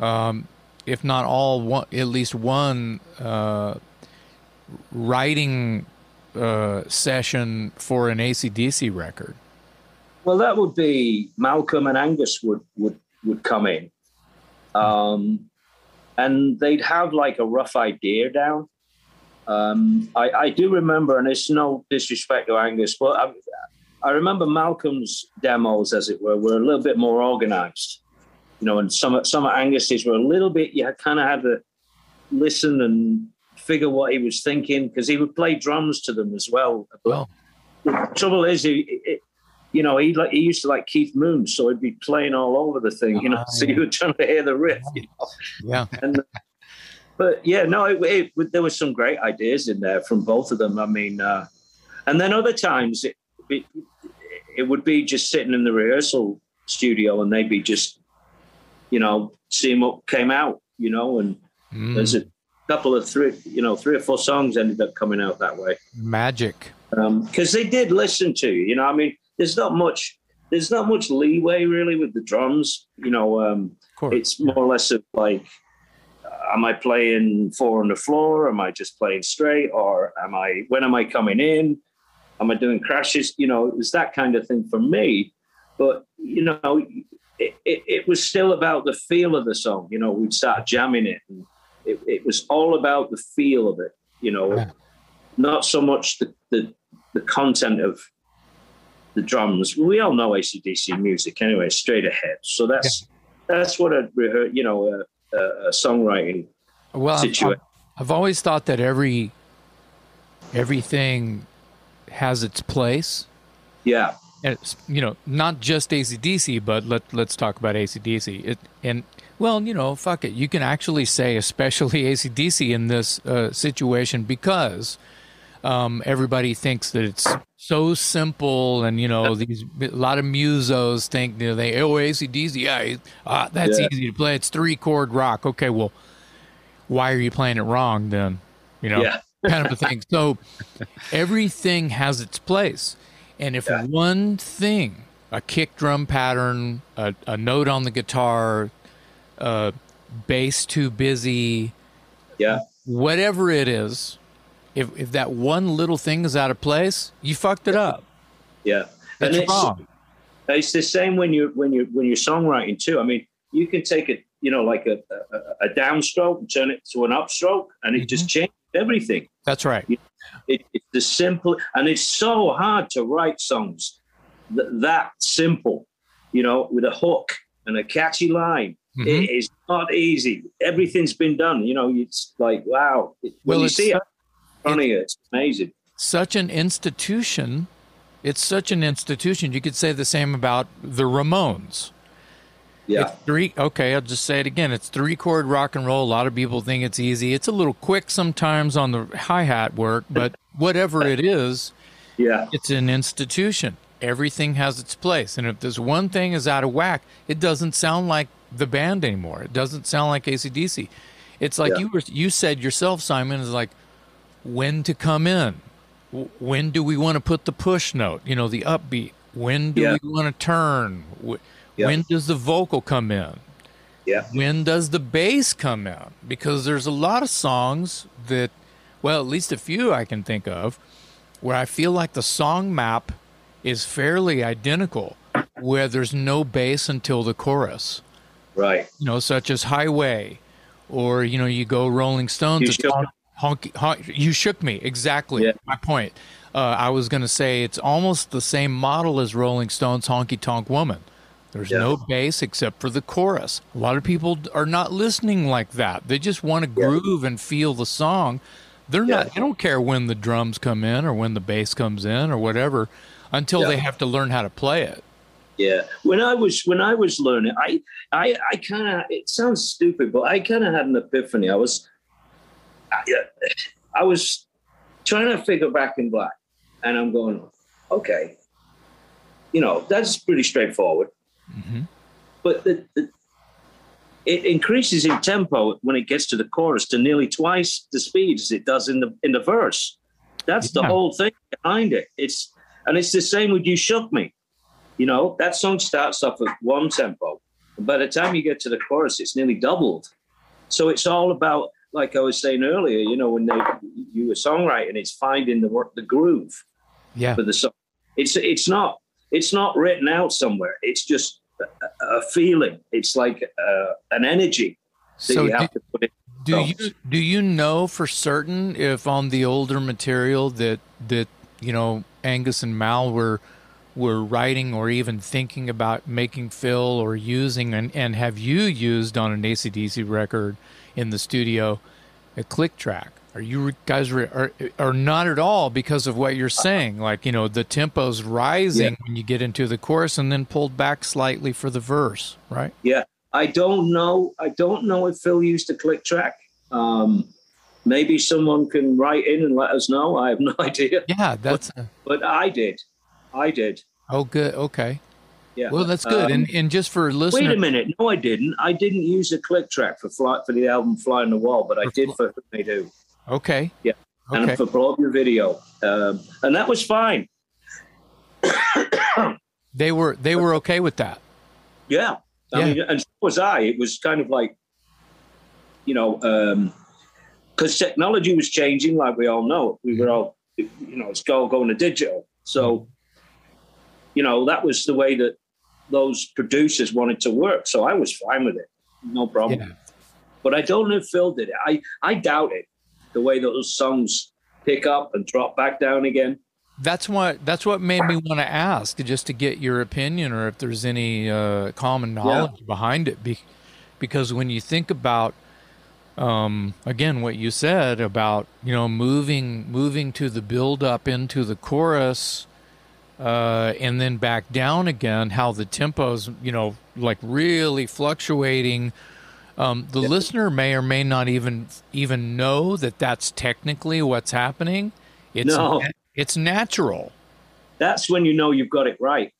um, if not all one at least one uh, writing uh, session for an ACDC record. Well, that would be Malcolm and Angus would would would come in um, and they'd have like a rough idea down. Um, I, I, do remember, and it's no disrespect to Angus, but I, I, remember Malcolm's demos, as it were, were a little bit more organized. You know, and some some of Angus's were a little bit. You kind of had to listen and figure what he was thinking because he would play drums to them as well. Well, the trouble is, he, you know, he like he used to like Keith Moon, so he'd be playing all over the thing, you know. Uh, so yeah. you were trying to hear the riff, you know? Yeah. And, but yeah, no, it, it, there was some great ideas in there from both of them. I mean, uh, and then other times it, it, it would be just sitting in the rehearsal studio, and they'd be just, you know, seeing what came out, you know, and mm. there's a couple of three, you know, three or four songs ended up coming out that way. Magic. Because um, they did listen to you, you know. I mean, there's not much there's not much leeway really with the drums. You know, um, it's more or less of like, am I playing four on the floor? Am I just playing straight, or am I? When am I coming in? Am I doing crashes? You know, it was that kind of thing for me. But you know, it, it, it was still about the feel of the song. You know, we'd start jamming it, and it, it was all about the feel of it. You know, yeah. not so much the, the the content of the drums. We all know ACDC music anyway, straight ahead. So that's yeah. that's what a you know a, a songwriting well, situation. I've, I've always thought that every everything has its place. Yeah. And it's, you know, not just ACDC, but let let's talk about ACDC. It and well, you know, fuck it. You can actually say especially ACDC in this uh, situation because um, everybody thinks that it's so simple, and you know these a lot of musos think you know, they oh ACDC, yeah, uh, that's yeah. easy to play. It's three chord rock. Okay, well, why are you playing it wrong then? You know, yeah. kind of a thing. So everything has its place, and if yeah. one thing, a kick drum pattern, a, a note on the guitar, uh, bass too busy, yeah, whatever it is if if that one little thing is out of place, you fucked it up. Yeah, That's and it's, wrong. It's the same when you when you when you're songwriting too. I mean, you can take it, you know, like a, a, a downstroke and turn it to an upstroke, and it mm-hmm. just changes everything. That's right. It, it's the simple, and it's so hard to write songs that, that simple, you know, with a hook and a catchy line. Mhm. It is not easy. Everything's been done. You know, it's like wow. When Well, you see it su- in of you, it's amazing. such an institution. It's such an institution. You could say the same about the Ramones. Yeah, It's three. Okay, I'll just say it again. It's three chord rock and roll. A lot of people think it's easy. It's a little quick sometimes on the hi hat work, but whatever it is, yeah, it's an institution. Everything has its place, and if there's one thing is out of whack, it doesn't sound like the band anymore. It doesn't sound like ACDC. It's like Yeah. you were you said yourself, Simon. Is like when to come in. When do we want to put the push note? You know, the upbeat. When do Yeah. we want to turn? Wh- Yeah. When does the vocal come in? yeah, when does the bass come in? Because there's a lot of songs that, well, at least a few I can think of, where I feel like the song map is fairly identical, where there's no bass until the chorus. right. You know, such as Highway, or you know, you go Rolling Stones. You it's shook hon- honky, hon- you shook me exactly. Yeah. My point. Uh, I was going to say it's almost the same model as Rolling Stones' "Honky Tonk Woman." There's Yeah. no bass except for the chorus. A lot of people are not listening like that. They just want to Yeah. groove and feel the song. They're Yeah. not. They don't care when the drums come in or when the bass comes in or whatever, until Yeah. they have to learn how to play it. Yeah. When I was when I was learning, I I I kind of it sounds stupid, but I kind of had an epiphany. I was I, I was trying to figure back in black, and I'm going, okay, you know that's pretty straightforward. Mhm. But the, the it increases in tempo when it gets to the chorus to nearly twice the speed as it does in the in the verse. That's the whole thing behind it. It's and it's the same with "You Shook Me." You know, that song starts off at one tempo. And by the time you get to the chorus, it's nearly doubled. So it's all about, like I was saying earlier, you know, when they, you were songwriting, it's finding the the groove Yeah. for the song. It's it's not it's not written out somewhere. It's just a, a feeling. It's like uh, an energy that So you do, to put in. do you do you know for certain if on the older material that that you know Angus and Mal were were writing or even thinking about making Phil or using and, and have you used on an ACDC record in the studio a click track? Are you guys re- are, are not at all because of what you're saying? Like you know the tempo's rising when you get into the chorus and then pulled back slightly for the verse, right? Yeah, I don't know. I don't know if Phil used a click track. Um, maybe someone can write in and let us know. I have no idea, Yeah, that's but I did. I did. oh good. Okay. Yeah. Well, that's good. and Um, and just for listening Wait a minute. No, I didn't. I didn't use a click track for fly, for the album "Fly on the Wall," but I did for "Who Made Who" okay, Yeah. okay, and for "Blow Up Your Video," um, and that was fine. they were they were okay with that. Yeah. I Yeah. mean, and so was I. It was kind of like, you know, because technology was changing, like we all know. We were all, you know, it's all going to digital. So, you know, that was the way that those producers wanted to work. So I was fine with it. No problem. Yeah. But I don't know if Phil did it. I, I doubt it. The way that those songs pick up and drop back down again. That's what that's what made me want to ask, just to get your opinion, or if there's any uh, common knowledge behind it. Be, because when you think about, um, again, what you said about you know moving moving to the build up into the chorus, uh, and then back down again, how the tempo's you know like really fluctuating. Um, the listener may or may not even even know that that's technically what's happening. It's No. it's natural, That's when you know you've got it right.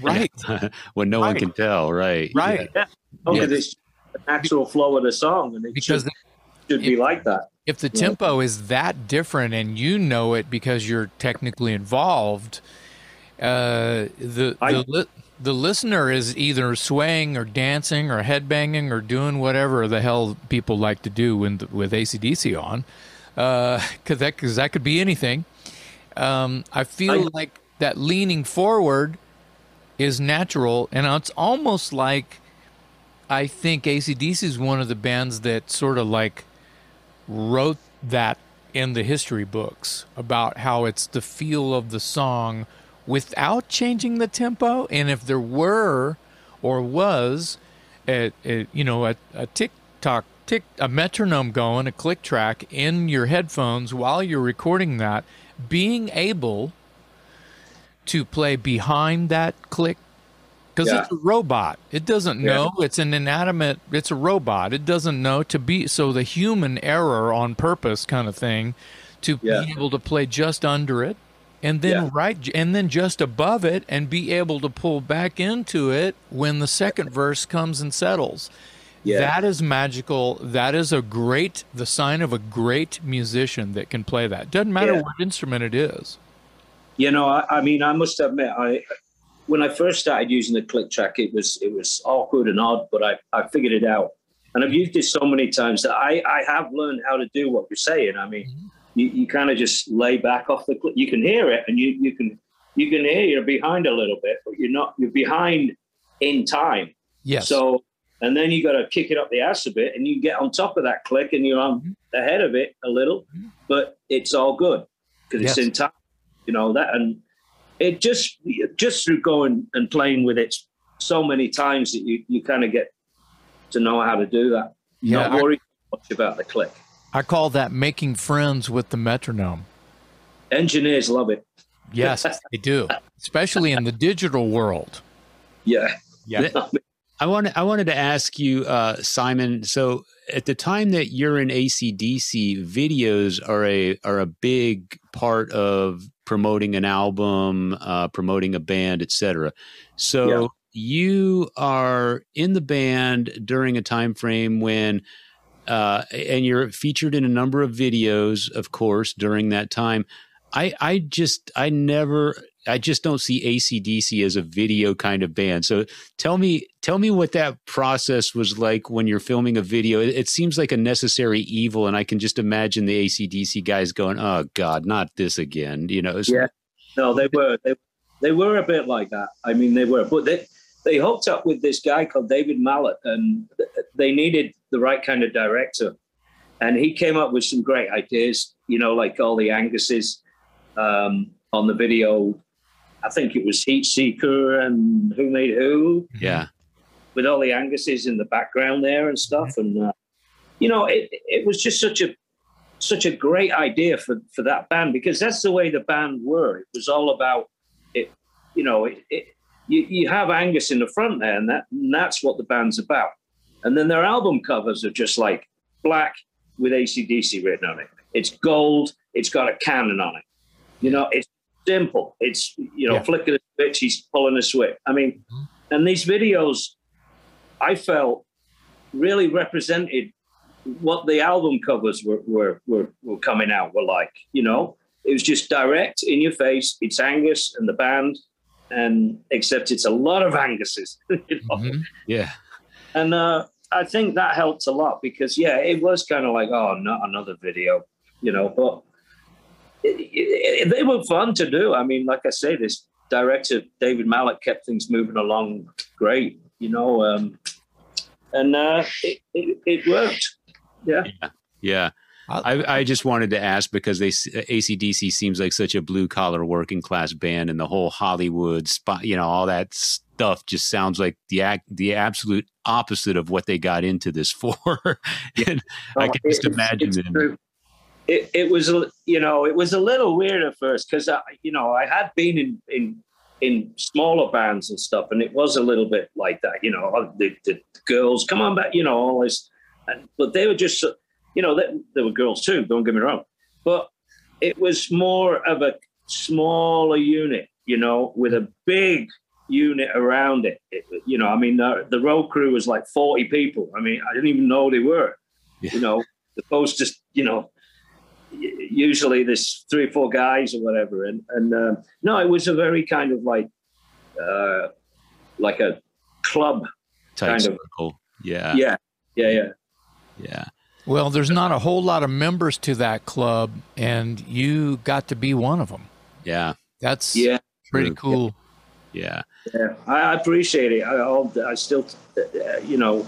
right? when no one can tell, right? Right. Because Yes. it's the natural flow of the song. And it Because should, should be like that. if the Yeah. tempo is that different and you know it because you're technically involved, uh, the I- the li- the listener is either swaying or dancing or headbanging or doing whatever the hell people like to do with with ACDC on, because that cause that could be anything. Um, I feel I- like that leaning forward is natural, and it's almost like I think ACDC is one of the bands that sort of like wrote that in the history books about how it's the feel of the song without changing the tempo. And if there were or was, a, a you know, a, a tick tock tick a metronome going, a click track in your headphones while you're recording that, being able to play behind that click because Yeah. it's a robot. It doesn't Yeah. know. It's an inanimate. It's a robot. It doesn't know to be so the human error on purpose kind of thing to Yeah. be able to play just under it and then Yeah. right and then just above it and be able to pull back into it when the second verse comes and settles. Yeah. That is magical. That is a great the sign of a great musician that can play that. Doesn't matter Yeah. what instrument it is. You know, I, I mean, I must admit, I when I first started using the click track, it was it was awkward and odd, but I, I figured it out, and I've used it so many times that I I have learned how to do what you're saying. I mean, mm-hmm. You, you kind of just lay back off the click. You can hear it, and you you can you can hear you're behind a little bit, but you're not you're behind in time. Yes. So, and then you got to kick it up the ass a bit, and you get on top of that click, and you're on mm-hmm. ahead of it a little, mm-hmm. but it's all good because Yes. it's in time. You know that, and it just just through going and playing with it so many times that you you kind of get to know how to do that. Yeah, Not I- worry much about the click. I call that making friends with the metronome. Engineers love it. Yes, they do, especially in the digital world. Yeah, Yeah. I wanted I wanted to ask you, uh, Simon. So at the time that you're in ACDC, videos are a are a big part of promoting an album, uh, promoting a band, etc. So Yeah. you are in the band during a time frame when. Uh, and you're featured in a number of videos, of course, during that time. I, I just, I never, I just don't see ACDC as a video kind of band. So tell me tell me what that process was like when you're filming a video it, it seems like a necessary evil and i can just imagine the acdc guys going oh god not this again you know it's- Yeah. No, they were they, they were a bit like that. I mean, they were, but they they hooked up with this guy called David Mallet, and they needed the right kind of director, and he came up with some great ideas. You know, like all the Anguses um, on the video. I think it was Heat Seeker and Who Made Who yeah with all the Anguses in the background there and stuff. And uh, you know, it it was just such a such a great idea for for that band because that's the way the band were. It was all about it. You know, it, it, you you have Angus in the front there, and that and that's what the band's about. And then their album covers are just like black with ACDC written on it. It's gold. It's got a cannon on it. You know, it's simple. It's you know, Yeah. flick of the switch, he's pulling a switch. I mean, mm-hmm. and these videos, I felt really represented what the album covers were, were were were coming out were like. You know, it was just direct in your face. It's Angus and the band, and except it's a lot of Angus's. You know? Mhm. yeah And uh, I think that helped a lot because, yeah, it was kind of like, oh, not another video, you know. But it, it, they were fun to do. I mean, like I say, this director David Mallet kept things moving along great, you know. Um, and uh, it, it, it worked. Yeah. yeah I, I just wanted to ask because they acdc seems like such a blue collar working class band and the whole hollywood spot you know all that stuff just sounds like the act the absolute opposite of what they got into this for. And i can just It- imagine it's. It, it was, a- you know, it was a little weird at first because, you know, I had been in, in in smaller bands and stuff, and it was a little bit like that, you know, oh, the, the girls, come on back, you know, all this, and, but they were just, you know, there were girls too. Don't get me wrong, but it was more of a smaller unit, you know, with a big unit around it. it you know, I mean, the, the road crew was like forty people. I mean, I didn't even know they were Yeah. you know, opposed to you know, usually there's three or four guys or whatever, and and um, no, it was a very kind of like, uh, like a club. type kind of- yeah Yeah, yeah, yeah. yeah Well, there's not a whole lot of members to that club, and you got to be one of them. yeah That's Yeah, pretty True. cool. yeah yeah. I, I appreciate it. I, I'll, I still, uh, you know,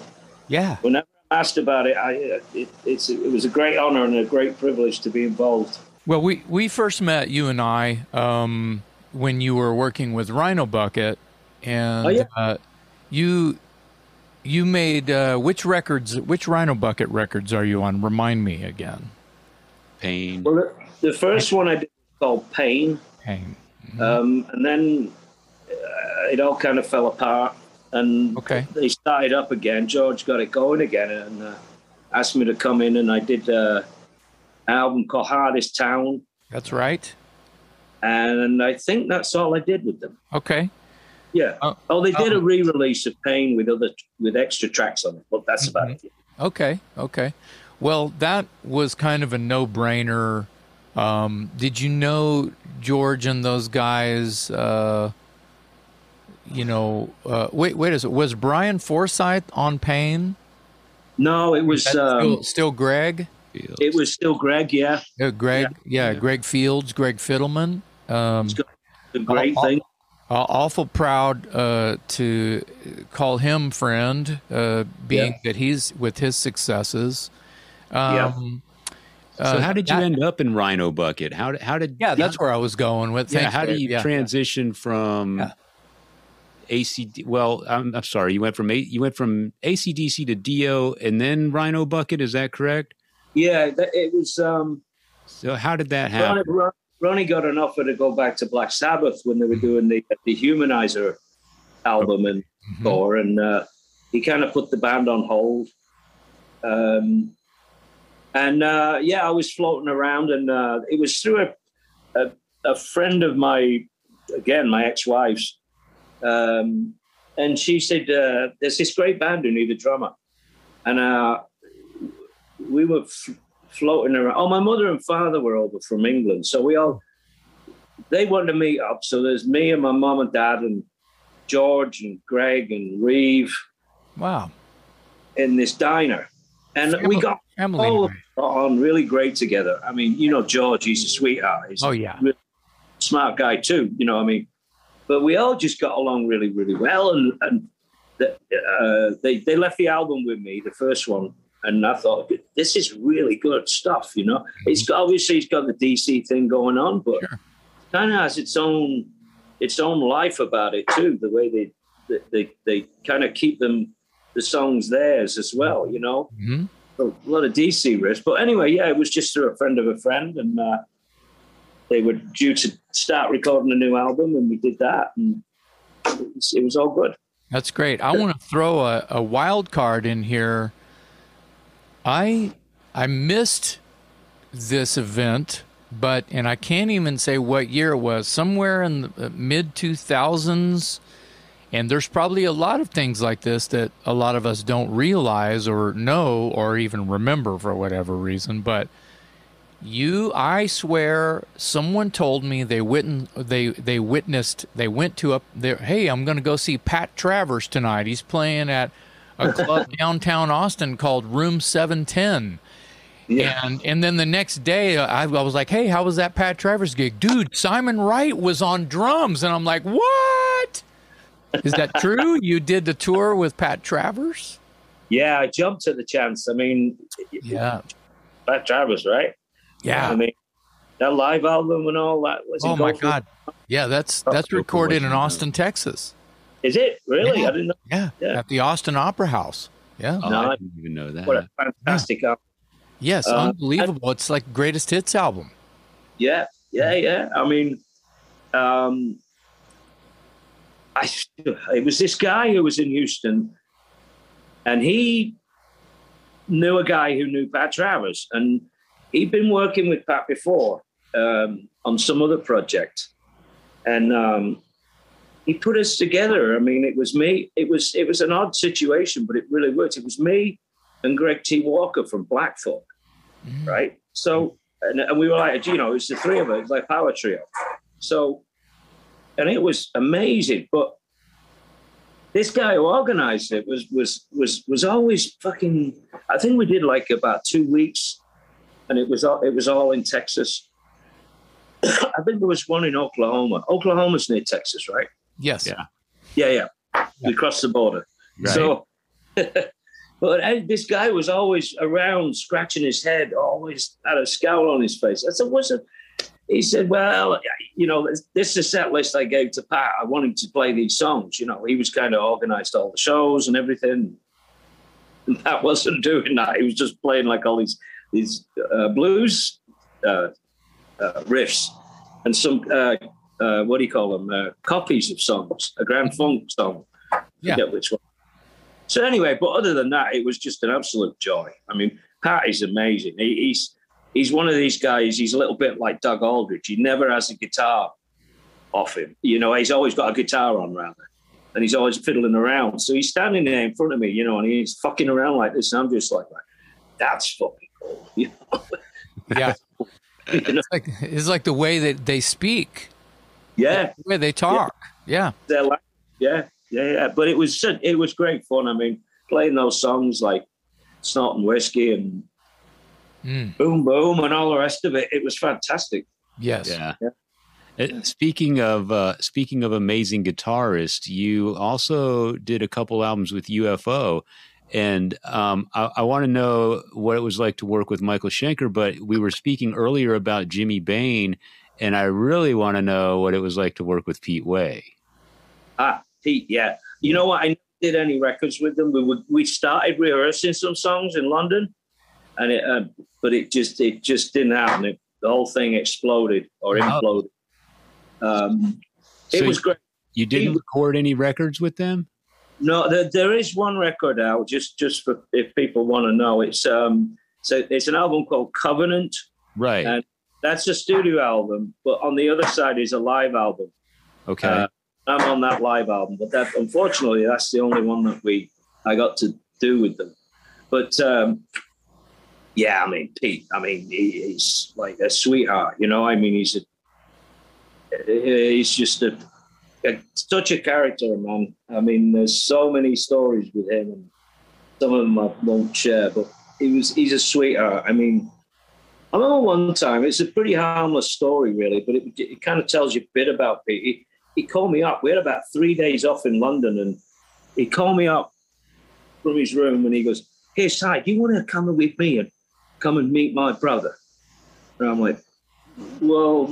Yeah. whenever I'm asked about it, I, it, it's, it was a great honor and a great privilege to be involved. Well, we, we first met, you and I, um, when you were working with Rhino Bucket. And Oh, yeah. uh, you you made uh, which records, which Rhino Bucket records are you on? Remind me again. Pain. Well, the, the first one I did was called Pain, Pain. um, and then uh, it all kind of fell apart. And Okay. they started up again. George got it going again and uh, asked me to come in, and I did uh, an album called Hardest Town. That's right. And I think that's all I did with them. Okay. Yeah. Oh, Oh, they did oh. a re-release of Pain with other with extra tracks on it, but that's about it. Okay. Okay. Well, that was kind of a no-brainer. Um, did you know George and those guys? Uh, you know, uh, wait, wait a second. Was Brian Forsythe on Pain? No, it was That's um, still, still Greg. it was still Greg. Yeah, Uh, Greg, yeah, Greg Fields, Greg Fiddleman. Um, the great oh. thing. Uh, awful proud uh, to call him friend, uh, being Yeah. that he's with his successes. Um, so uh, how did you that- end up in Rhino Bucket? How did how did Yeah, that's where I was going with. yeah, how do you Yeah. transition from Yeah. ACD? Well, I'm, I'm sorry, you went from A, you went from ACDC to Dio and then Rhino Bucket. Is that correct? Yeah, that, it was. Um, So how did that happen? Ronnie, Ron- Ronnie got an offer to go back to Black Sabbath when they were doing the Dehumanizer album and Mhm. tour, and uh, he kind of put the band on hold. Um, and uh, yeah, I was floating around, and uh, it was through a, a a friend of my, again, my ex-wife's, um, and she said, uh, "There's this great band who need a drummer," and uh, we were f- floating around. Oh, my mother and father were over from England, so we all they wanted to meet up. So there's me and my mom and dad and George and Greg and Reeve Wow, in this diner, and we got all on really great together. I mean, you know, George, he's a sweetheart. He's Oh yeah, a smart guy too. You know, I mean, but we all just got along really, really well, and and the, uh, they they left the album with me, the first one, and I thought this is really good stuff. You know, it's got, obviously it's got the DC thing going on, but Sure. kind of has its own its own life about it too. The way they they they, they kind of keep them the songs theirs as well. You know hmm a lot of DC riffs. But anyway, yeah, it was just through a friend of a friend, and uh, they were due to start recording a new album, and we did that, and it was, it was all good. that's great. I want to throw a, a wild card in here. I I missed this event, but and I can't even say what year it was. Somewhere in the uh, mid two thousands, and there's probably a lot of things like this that a lot of us don't realize or know or even remember for whatever reason. But you, I swear, someone told me they witnessed they they witnessed they went to a there. Hey, I'm going to go see Pat Travers tonight. He's playing at a club downtown Austin called Room Seven Ten. Yeah, And and then the next day, I, I was like, "Hey, how was that Pat Travers gig, dude? Simon Wright was on drums," and I'm like, "What? Is that true? you did the tour with Pat Travers?" yeah, I jumped at the chance. I mean, Yeah, Pat Travers, right? Yeah. I mean, that live album and all that. Was Oh my God, yeah. That's Oh, that's recorded in What You Know. Austin, Texas. Is it really? Yeah. I didn't know. Yeah, Yeah. at the Austin Opera House. Yeah. Oh, No, I didn't even know that. What a fantastic album. Yes, Uh, unbelievable. it's like greatest hits album. Yeah, yeah, yeah. I mean, um, I it was this guy who was in Houston, and he knew a guy who knew Pat Travers, and he'd been working with Pat before um, on some other project, and um, he put us together. I mean, it was me. It was it was an odd situation, but it really worked. It was me and Greg T. Walker from Blackfoot mm. right? So, and, and we were like, you know, it was the three of us, it like power trio. So, and it was amazing. But this guy who organized it was was was was always fucking. I think we did like about two weeks, and it was all it was all in Texas. I think there was one in Oklahoma. Oklahoma's near Texas, right? Yes. Yeah. Yeah, yeah. We crossed the border. Right. So, But uh, this guy was always around, scratching his head, always had a scowl on his face. I said, "What's it?" He said, "Well, you know, this is a set list I gave to Pat. I want him to play these songs. You know, he was kind of organised all the shows and everything. And Pat wasn't doing that. He was just playing like all these these uh, blues uh, uh, riffs and some uh, what do you call them? Uh, copies of songs, a Grand Funk song. Yeah. forget which one. So anyway, but other than that, it was just an absolute joy. I mean, Pat is amazing. He, he's he's one of these guys. He's a little bit like Doug Aldrich. He never has a guitar off him. You know, he's always got a guitar on rather, and he's always fiddling around. So he's standing there in front of me, you know, and he's fucking around like this. And I'm just like, that's fucking cool. You know? Yeah. You know? It's like it's like the way that they speak, yeah. the way they talk. Yeah. their life. Yeah, yeah, yeah. But it was it was great fun. I mean, playing those songs like Snortin' Whiskey and Mm. Boom Boom and all the rest of it, it was fantastic. Yes. Yeah. Yeah. Uh, Speaking of uh, speaking of amazing guitarists, you also did a couple albums with UFO, and um, I, I want to know what it was like to work with Michael Schenker. But we were speaking earlier about Jimmy Bain, and I really want to know what it was like to work with Pete Way. Ah, Pete, yeah. You know what? I never did any records with them. We would, we started rehearsing some songs in London, and it, uh, but it just it just didn't happen. It, the whole thing exploded or Oh. imploded. Um, it So was great. You didn't record any records with them? No, there, there is one record out. Just just for if people want to know, it's um, so it's an album called Covenant. Right. Uh, That's a studio album, but on the other side is a live album. okay. uh, I'm on that live album, but that unfortunately that's the only one that we I got to do with them. But um, yeah, I mean Pete, I mean he, he's like a sweetheart, you know. I mean he's a he's just a, a such a character, man. I mean there's so many stories with him, and some of them I won't share, but he was he's a sweetheart. I mean. I remember one time, it's a pretty harmless story, really, but it, it kind of tells you a bit about Pete. He, he called me up. We had about three days off in London, and he called me up from his room and he goes, Hey, Si, do you want to come with me and come and meet my brother? And I'm like, Well,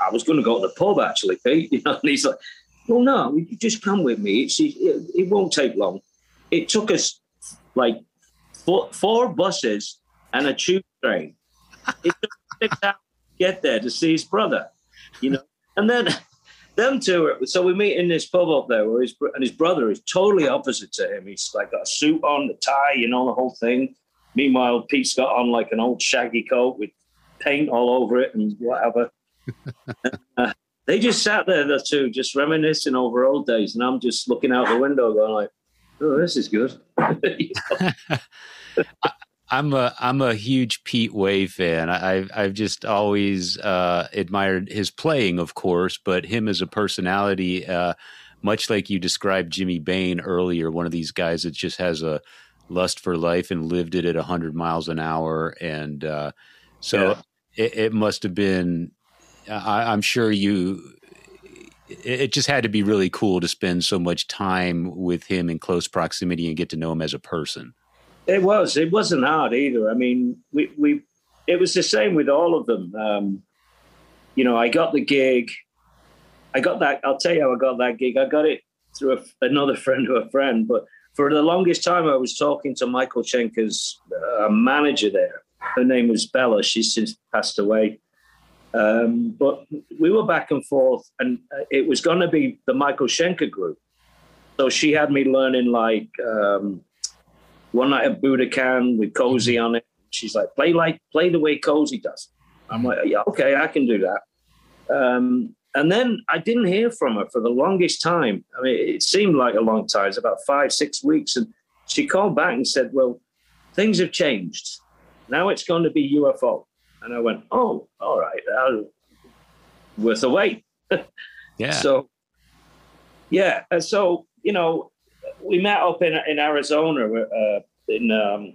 I was going to go to the pub actually, Pete. You know, and he's like, Well, no, you just come with me. It's, it, it won't take long. It took us like four, four buses and a tube train. It took six hours to get there to see his brother, you know. And then them two, are, so we meet in this pub up there where his, and his brother is totally opposite to him. He's like got a suit on, the tie, you know, the whole thing. Meanwhile, Pete's got on like an old shaggy coat with paint all over it and whatever. Uh, they just sat there, the two, just reminiscing over old days. And I'm just looking out the window going like, oh, this is good. I'm a I'm a huge Pete Way fan. I, I've I've just always uh, admired his playing, of course, but him as a personality. Uh, much like you described Jimmy Bain earlier, one of these guys that just has a lust for life and lived it at 100 miles an hour, and uh, so Yeah. it, it must have been. I, I'm sure you. It just had to be really cool to spend so much time with him in close proximity and get to know him as a person. It was. It wasn't hard either. I mean, we we it was the same with all of them. Um, you know, I got the gig. I got that. I'll tell you how I got that gig. I got it through a, another friend of a friend. But for the longest time, I was talking to Michael Schenker's uh, manager there. Her name was Bella. She's since passed away. Um, but we were back and forth, and uh, it was going to be the Michael Schenker group. So she had me learning like. Um, one night at Budokan with Cozy on it. She's like, play like play the way Cozy does. I'm like, yeah, okay, I can do that. Um, and then I didn't hear from her for the longest time. I mean, it seemed like a long time. It's about five, six weeks. And she called back and said, Well, things have changed. Now it's going to be UFO. And I went, Oh, all right. Uh, worth a wait. Yeah. So, yeah. And so, you know, we met up in in Arizona, uh, in um,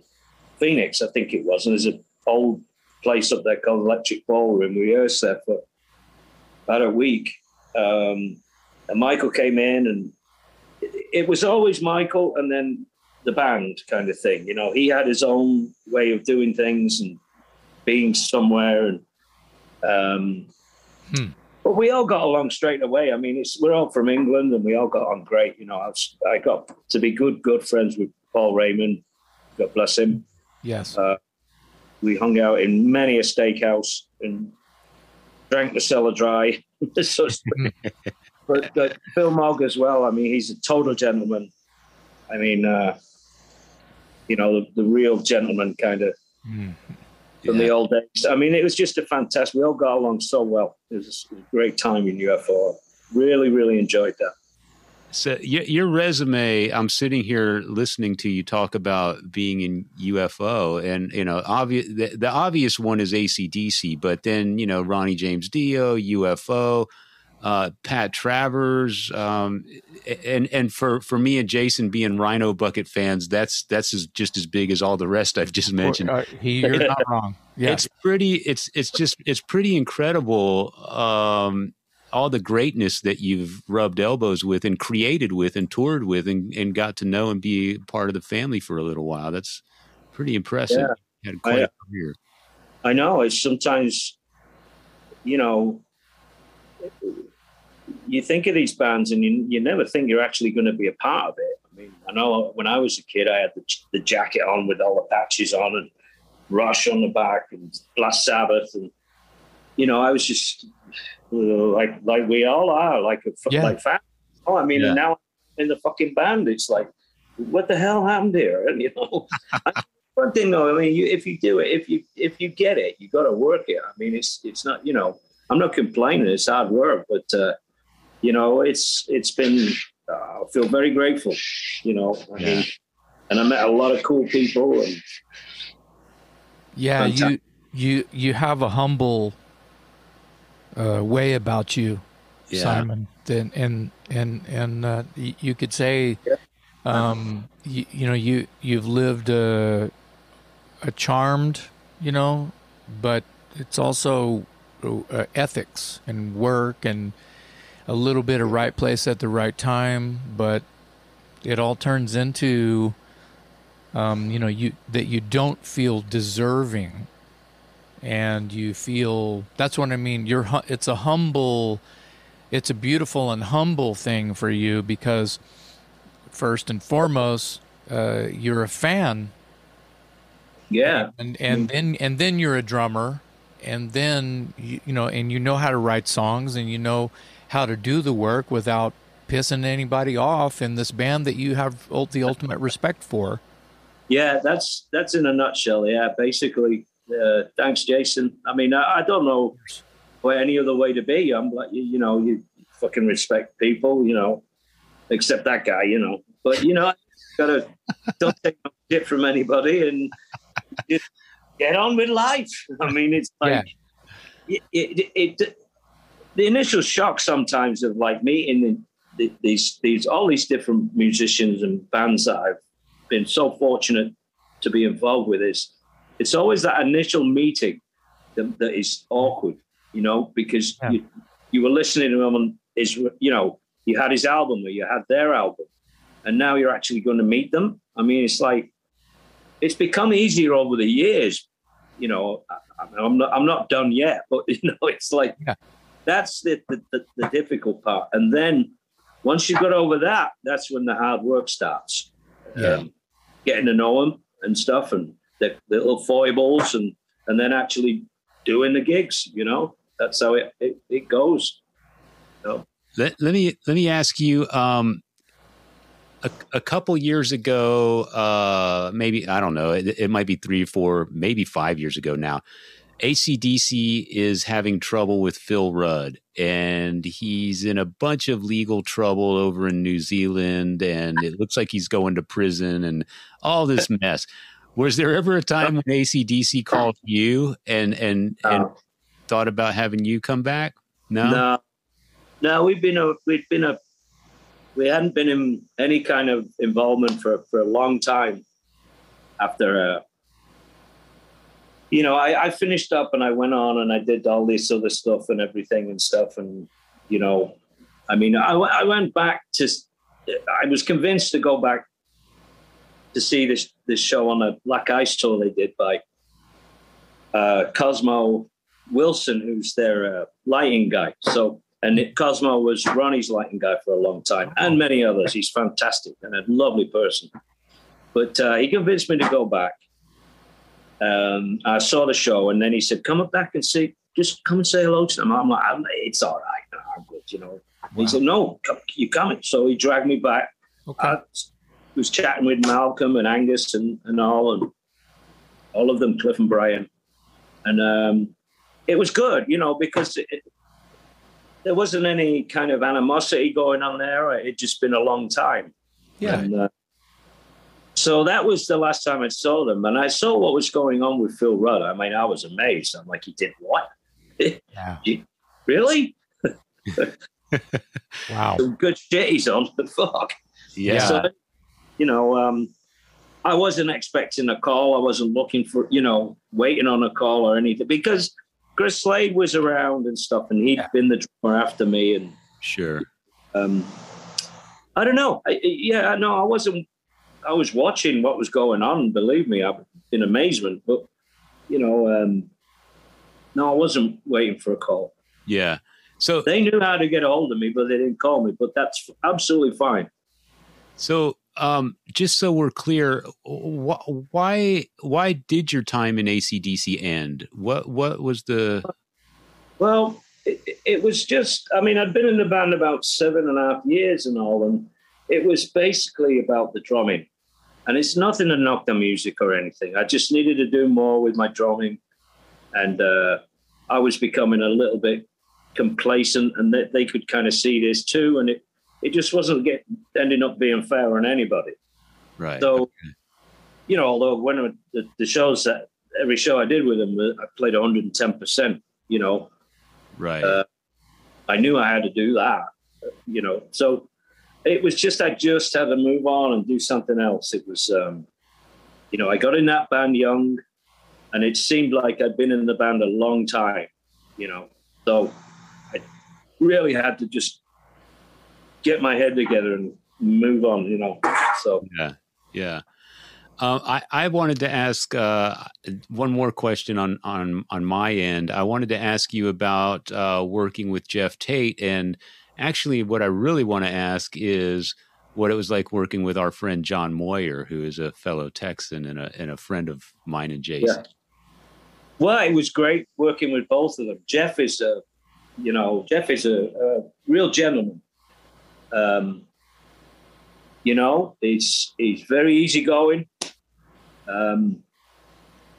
Phoenix, I think it was. And there's an old place up there called Electric Ballroom. We rehearsed there for about a week. Um, and Michael came in, and it, it was always Michael. And then the band kind of thing. You know, he had his own way of doing things and being somewhere, and um, hmm. But we all got along straight away. I mean, it's we're all from England, and we all got on great. You know, I, was, I got to be good good friends with Paul Raymond. God bless him. Yes. Uh, we hung out in many a steakhouse and drank the cellar dry. but, but Phil Mogg as well. I mean, he's a total gentleman. I mean, uh, you know, the, the real gentleman kind of mm. From the old days. I mean, it was just a fantastic. We all got along so well. It was, a great time in UFO. Really, really enjoyed that. So your, your, resume, I'm sitting here listening to you talk about being in UFO, and you know, obvious the, the obvious one is ACDC, but then you know Ronnie James Dio, UFO, uh, Pat Travers, um, and and for for me and Jason being Rhino Bucket fans, that's that's as, just as big as all the rest I've just mentioned. Uh, he, you're not wrong. Yeah. It's pretty. It's it's just it's pretty incredible. Um, all the greatness that you've rubbed elbows with and created with and toured with and, and got to know and be part of the family for a little while. That's pretty impressive. Yeah. You had quite I, a career. I know. It's sometimes, you know, you think of these bands and you, you never think you're actually going to be a part of it. I mean, I know when I was a kid, I had the, the jacket on with all the patches on and Rush on the back and Black Sabbath. And, you know, I was just like like we all are, like a, yeah. like fans. Oh, I mean, yeah. now in the fucking band, it's like, what the hell happened here? And you know, one thing though, I mean, you, if you do it, if you if you get it, you got to work it. I mean, it's it's not, you know, I'm not complaining. It's hard work, but uh, you know, it's it's been. Uh, I feel very grateful. You know, I yeah. and I met a lot of cool people. And yeah, you you you have a humble uh, way about you, yeah. Simon. And and and and uh, you could say, um, you, you, know, you you've lived a, a charmed, you know, but it's also uh, ethics and work and a little bit of right place at the right time, but it all turns into, um, you know, you that you don't feel deserving and you feel that's what I mean. You're it's a humble, it's a beautiful and humble thing for you because first and foremost, uh, you're a fan. Yeah, and and then and then you're a drummer, and then you, you know, and you know how to write songs, and you know how to do the work without pissing anybody off in this band that you have the ultimate respect for. Yeah, that's that's in a nutshell. Yeah, basically, uh, thanks, Jason. I mean, I, I, don't know where any other way to be. I'm like, you, you, know, you fucking respect people, you know, except that guy, you know. But you know, gotta don't take shit from anybody and get on with life. I mean, it's like yeah. it, it, it, the initial shock sometimes of like meeting the, these these all these different musicians and bands that I've been so fortunate to be involved with is it's always that initial meeting that, that is awkward, you know, because yeah. you, you were listening to him on his, you know, you had his album or you had their album, and now you're actually going to meet them. I mean, it's like it's become easier over the years. You know, I, am not I'm not done yet, but you know, it's like yeah. that's the, the, the the difficult part, and then once you've got over that, that's when the hard work starts. Yeah. Um, getting to know them and stuff, and the, the little foibles and and then actually doing the gigs. You know, that's how it it, it goes. You know? Let, let me let me ask you. Um, a, a couple years ago, uh, maybe I don't know. It, it might be three, four, maybe five years ago now. ACDC is having trouble with Phil Rudd, and he's in a bunch of legal trouble over in New Zealand, and it looks like he's going to prison and all this mess. Was there ever a time when ACDC called you and and and thought about having you come back? No, no, no. We've been a we've been a we hadn't been in any kind of involvement for for a long time. After uh, you know, I, I finished up and I went on and I did all this other stuff and everything and stuff and you know, I mean, I I went back to I was convinced to go back to see this this show on a Black Ice tour they did by uh, Cosmo Wilson, who's their uh, lighting guy. So, and it, Cosmo was Ronnie's lighting guy for a long time, and many others. He's fantastic and a lovely person. But uh, he convinced me to go back. Um, I saw the show, and then he said, "Come up back and see. Just come and say hello to them." I'm like, "It's all right. I'm good," you know. Wow. He said, "No, come, you're coming." So he dragged me back. Okay. I was chatting with Malcolm and Angus and, and all, and all of them, Cliff and Brian, and um, it was good, you know, because it, there wasn't any kind of animosity going on there. It just been a long time. Yeah. And, uh, so that was the last time I saw them, and I saw what was going on with Phil Rudd. I mean, I was amazed. I'm like, he did what? Yeah. really? wow. Some good shit he's on. The fuck. Yeah. So, you know, um, I wasn't expecting a call. I wasn't looking for, you know, waiting on a call or anything because Chris Slade was around and stuff, and he had yeah. been the drummer after me. And sure, um, I don't know. I, yeah, no, I wasn't. I was watching what was going on. Believe me, I'm in amazement. But you know, um, no, I wasn't waiting for a call. Yeah. So they knew how to get a hold of me, but they didn't call me. But that's absolutely fine. So um, just so we're clear, wh- why why did your time in ACDC end? What what was the? Well, it, it, was just. I mean, I'd been in the band about seven and a half years and all, and it was basically about the drumming. And it's nothing to knock the music or anything. I just needed to do more with my drumming, and uh, I was becoming a little bit complacent, and they, they could kind of see this too, and it it just wasn't get, ending up being fair on anybody. Right. So, okay. you know, although when the, the, shows that every show I did with them, I played 110%, you know. Right. Uh, I knew I had to do that, you know. So it was just, I just had to move on and do something else. It was, um, you know, I got in that band young and it seemed like I'd been in the band a long time, you know. So I really had to just get my head together and move on, you know. So yeah, yeah. Uh, I, I wanted to ask uh, one more question on, on on my end. I wanted to ask you about uh, working with Geoff Tate, and actually, what I really want to ask is what it was like working with our friend John Moyer, who is a fellow Texan and a and a friend of mine and Jason. Yeah. Well, it was great working with both of them. Geoff is a, you know, Jeff is a, a real gentleman. Um, you know, he's he's very easygoing. Um,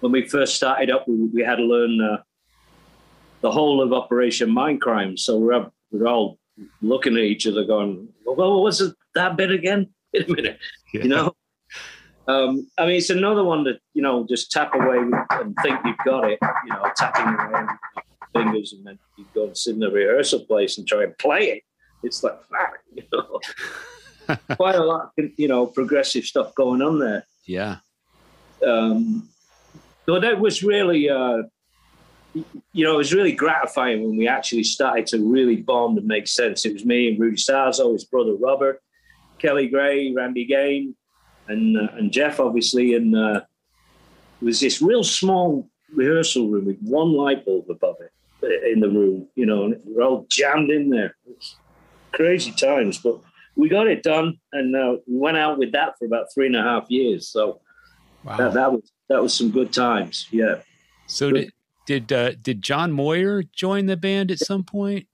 when we first started up, we, we had to learn uh, the whole of Operation Mindcrime. So we're up, we're all looking at each other, going, "Well, what's that bit again?" Wait a minute, yeah. you know. Um, I mean, it's another one that you know just tap away and think you've got it. You know, tapping away fingers, and then you go and sit in the rehearsal place and try and play it it's like you know, quite a lot, of, you know, progressive stuff going on there. Yeah. Um, but that was really, uh, you know, it was really gratifying when we actually started to really bond and make sense. It was me and Rudy Sarzo, his brother Robert, Kelly Gray, Randy Gane, and uh, and Geoff, obviously, and uh, it was this real small rehearsal room with one light bulb above it uh, in the room, you know, and we're all jammed in there crazy times, but we got it done, and uh, we went out with that for about three and a half years. So wow. that, that was that was some good times. Yeah. So did did uh, did John Moyer join the band at some point?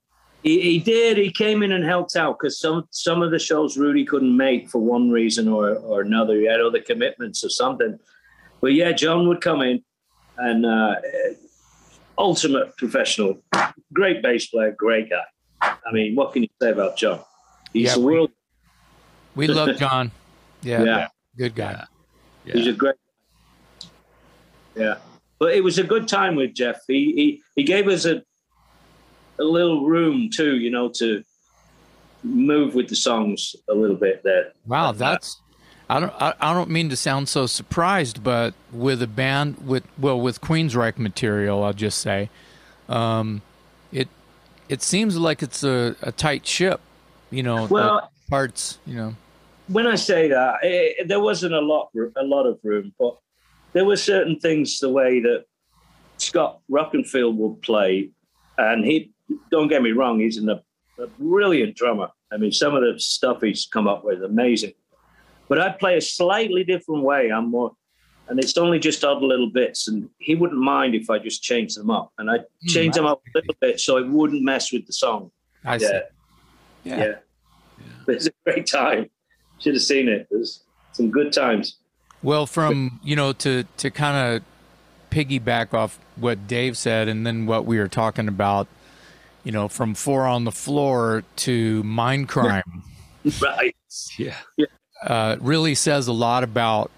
He, he did. He came in and helped out because some some of the shows Rudy couldn't make for one reason or or another. He had other commitments or something. But yeah, John would come in and uh, ultimate professional, great bass player, great guy. I mean, what can you say about John? He's yeah, a world. We, we love John. Yeah, yeah. good guy. Yeah. He's a great. Yeah, but it was a good time with Geoff. He he he gave us a a little room too, you know, to move with the songs a little bit there. Wow, that's I don't I, I, don't mean to sound so surprised, but with a band with well with Queensryche material, I'll just say, um, it it seems like it's a, a tight ship, you know. Well, parts, you know. when I say that, it, there wasn't a lot, a lot of room, but there were certain things the way that Scott Rockenfield would play, and he. Don't get me wrong, he's an, a, a brilliant drummer. I mean, some of the stuff he's come up with amazing. But I play a slightly different way. I'm more, and it's only just odd little bits. And he wouldn't mind if I just changed them up, and I change them up a little bit so it wouldn't mess with the song. I Yeah. see. Yeah. Yeah. But it's a great time. Should have seen it. There's some good times. Well, from you know to to kind of piggyback off what Dave said, and then what we were talking about, you know, from four on the floor to mind crime, Right. Yeah. uh, really says a lot about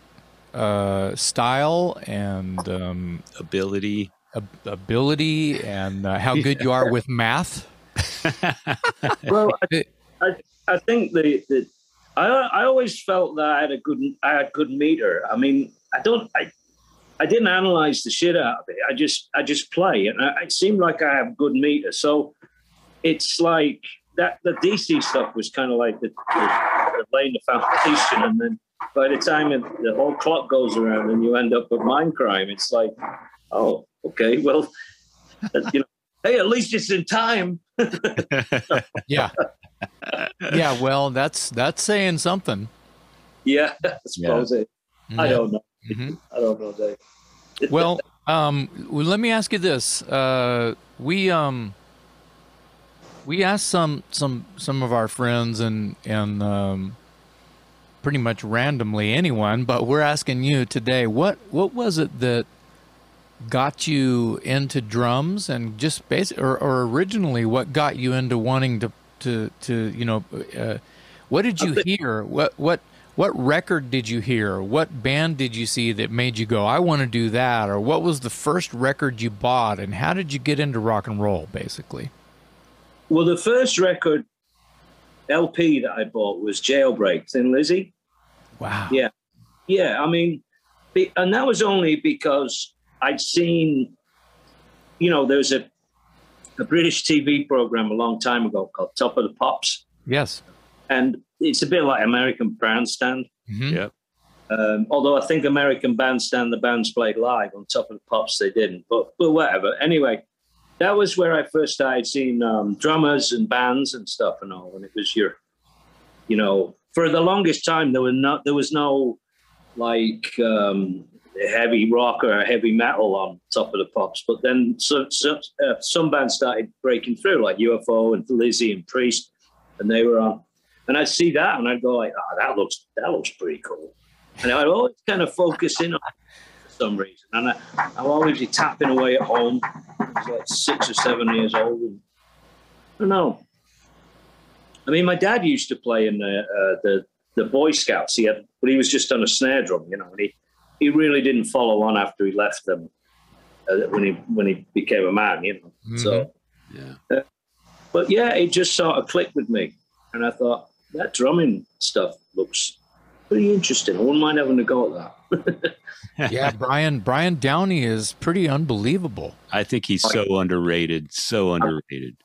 uh, style and um, Ability. ab- ability and uh, how good you are with math. Well, I, I, I think the, the I I always felt that I had a good I had good meter. I mean, I don't I I didn't analyze the shit out of it. I just I just play, and I, it seemed like I have good meter. So it's like that. The DC stuff was kind of like the, the, the laying the foundation, and then by the time it, the whole clock goes around and you end up with mind crime, it's like, oh, okay, well, you know, hey, at least it's in time. Yeah, yeah. Well, that's that's saying something. Yeah, I suppose it. I don't know. Mhm. I don't know, Dave. well, um, let me ask you this: uh, we um, we asked some some some of our friends and and um, pretty much randomly anyone, but we're asking you today what what was it that got you into drums and just basic or, or originally what got you into wanting to to to you know uh, what did you hear? What what what record did you hear? What band did you see that made you go i want to do that or what was the first record you bought and how did you get into rock and roll basically? Well, the first record LP that I bought was Jailbreak, Thin Lizzy. Wow Yeah. Yeah, I mean, be- and that was only because I'd seen, you know, there was a, a British TV program a long time ago called Top of the Pops, yes and it's a bit like American Bandstand. Mhm. Yep. Um, although I think American Bandstand, the bands played live on Top of the Pops, they didn't. But but whatever. Anyway, that was where I first started seeing um, drummers and bands and stuff and all. And it was your, you know, for the longest time there was no there was no like um, heavy rock or heavy metal on Top of the Pops. But then so, so, uh, some bands started breaking through, like UFO and Lizzy and Priest, and they were on. And I'd see that and I'd go like, oh, that looks that looks pretty cool. And I'd always kind of focus in on for some reason. And I, I'll always be tapping away at home. I was like six or seven years old. And, I don't know. I mean, my dad used to play in the, uh, the the Boy Scouts. He had, but he was just on a snare drum, you know. And he he really didn't follow on after he left them uh, when he when he became a man, you know. So, Yeah. but yeah, it just sort of clicked with me, and I thought that drumming stuff looks pretty interesting. I wouldn't mind having a go at that. yeah brian brian downey is pretty unbelievable I think he's so underrated. So underrated.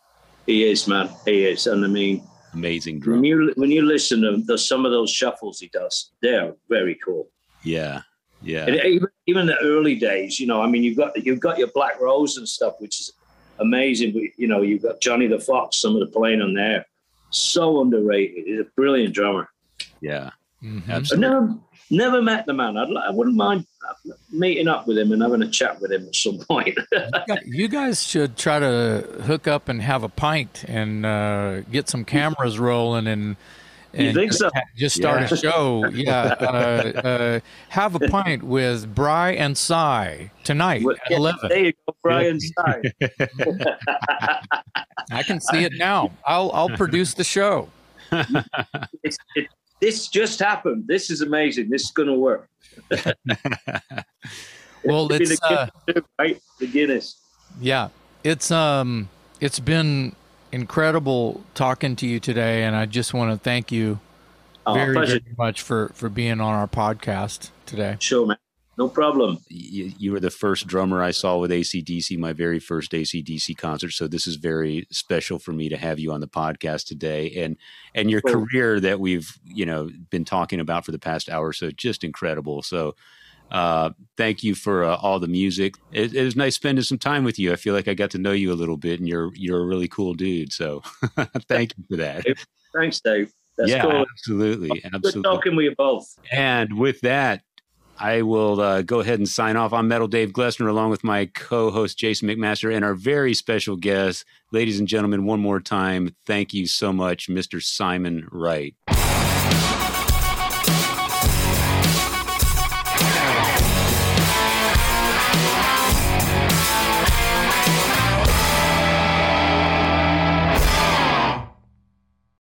He is, man. He is, and I mean, Amazing when drum. you when you listen to the, some of those shuffles he does, they're very cool. Yeah. Yeah. And even even the early days, you know, I mean, you've got you've got your Black Rose and stuff, which is amazing. But you know, you've got Johnny the Fox, some of the playing on there, so underrated. He's a brilliant drummer. Yeah. Mhm. I Absolutely. never never met the man. I'd, I wouldn't mind meeting up with him and having a chat with him at some point. you guys should try to hook up and have a pint and uh, get some cameras rolling and You and think just, so? just start a show. Yeah, uh, uh, have a pint with Bry and Cy tonight Well, at eleven. there you go, Brian Stein. I can see it now. I'll I'll produce the show. It's, it, this just happened. This is amazing. This is going to work. Well, be it's the uh, Guinness right? The Guinness. Yeah, it's um, it's been incredible talking to you today, and I just want to thank you Oh, very, very much for for being on our podcast today. Sure, man. No problem. You, you, were the first drummer I saw with ACDC, my very first ACDC concert. So this is very special for me to have you on the podcast today, and and your cool. career that we've you know been talking about for the past hour. So just incredible. So. Uh, thank you for uh, all the music. It, it, was nice spending some time with you. I feel like I got to know you a little bit, and you're you're a really cool dude. So, thank you for that. Thanks, Dave. That's yeah, cool. absolutely, absolutely. Good talking with you both. And with that, I will uh, go ahead and sign off. I'm Metal Dave Glessner, along with my co-host Jason McMaster and our very special guest, ladies and gentlemen. One more time, thank you so much, Mr. Simon Wright.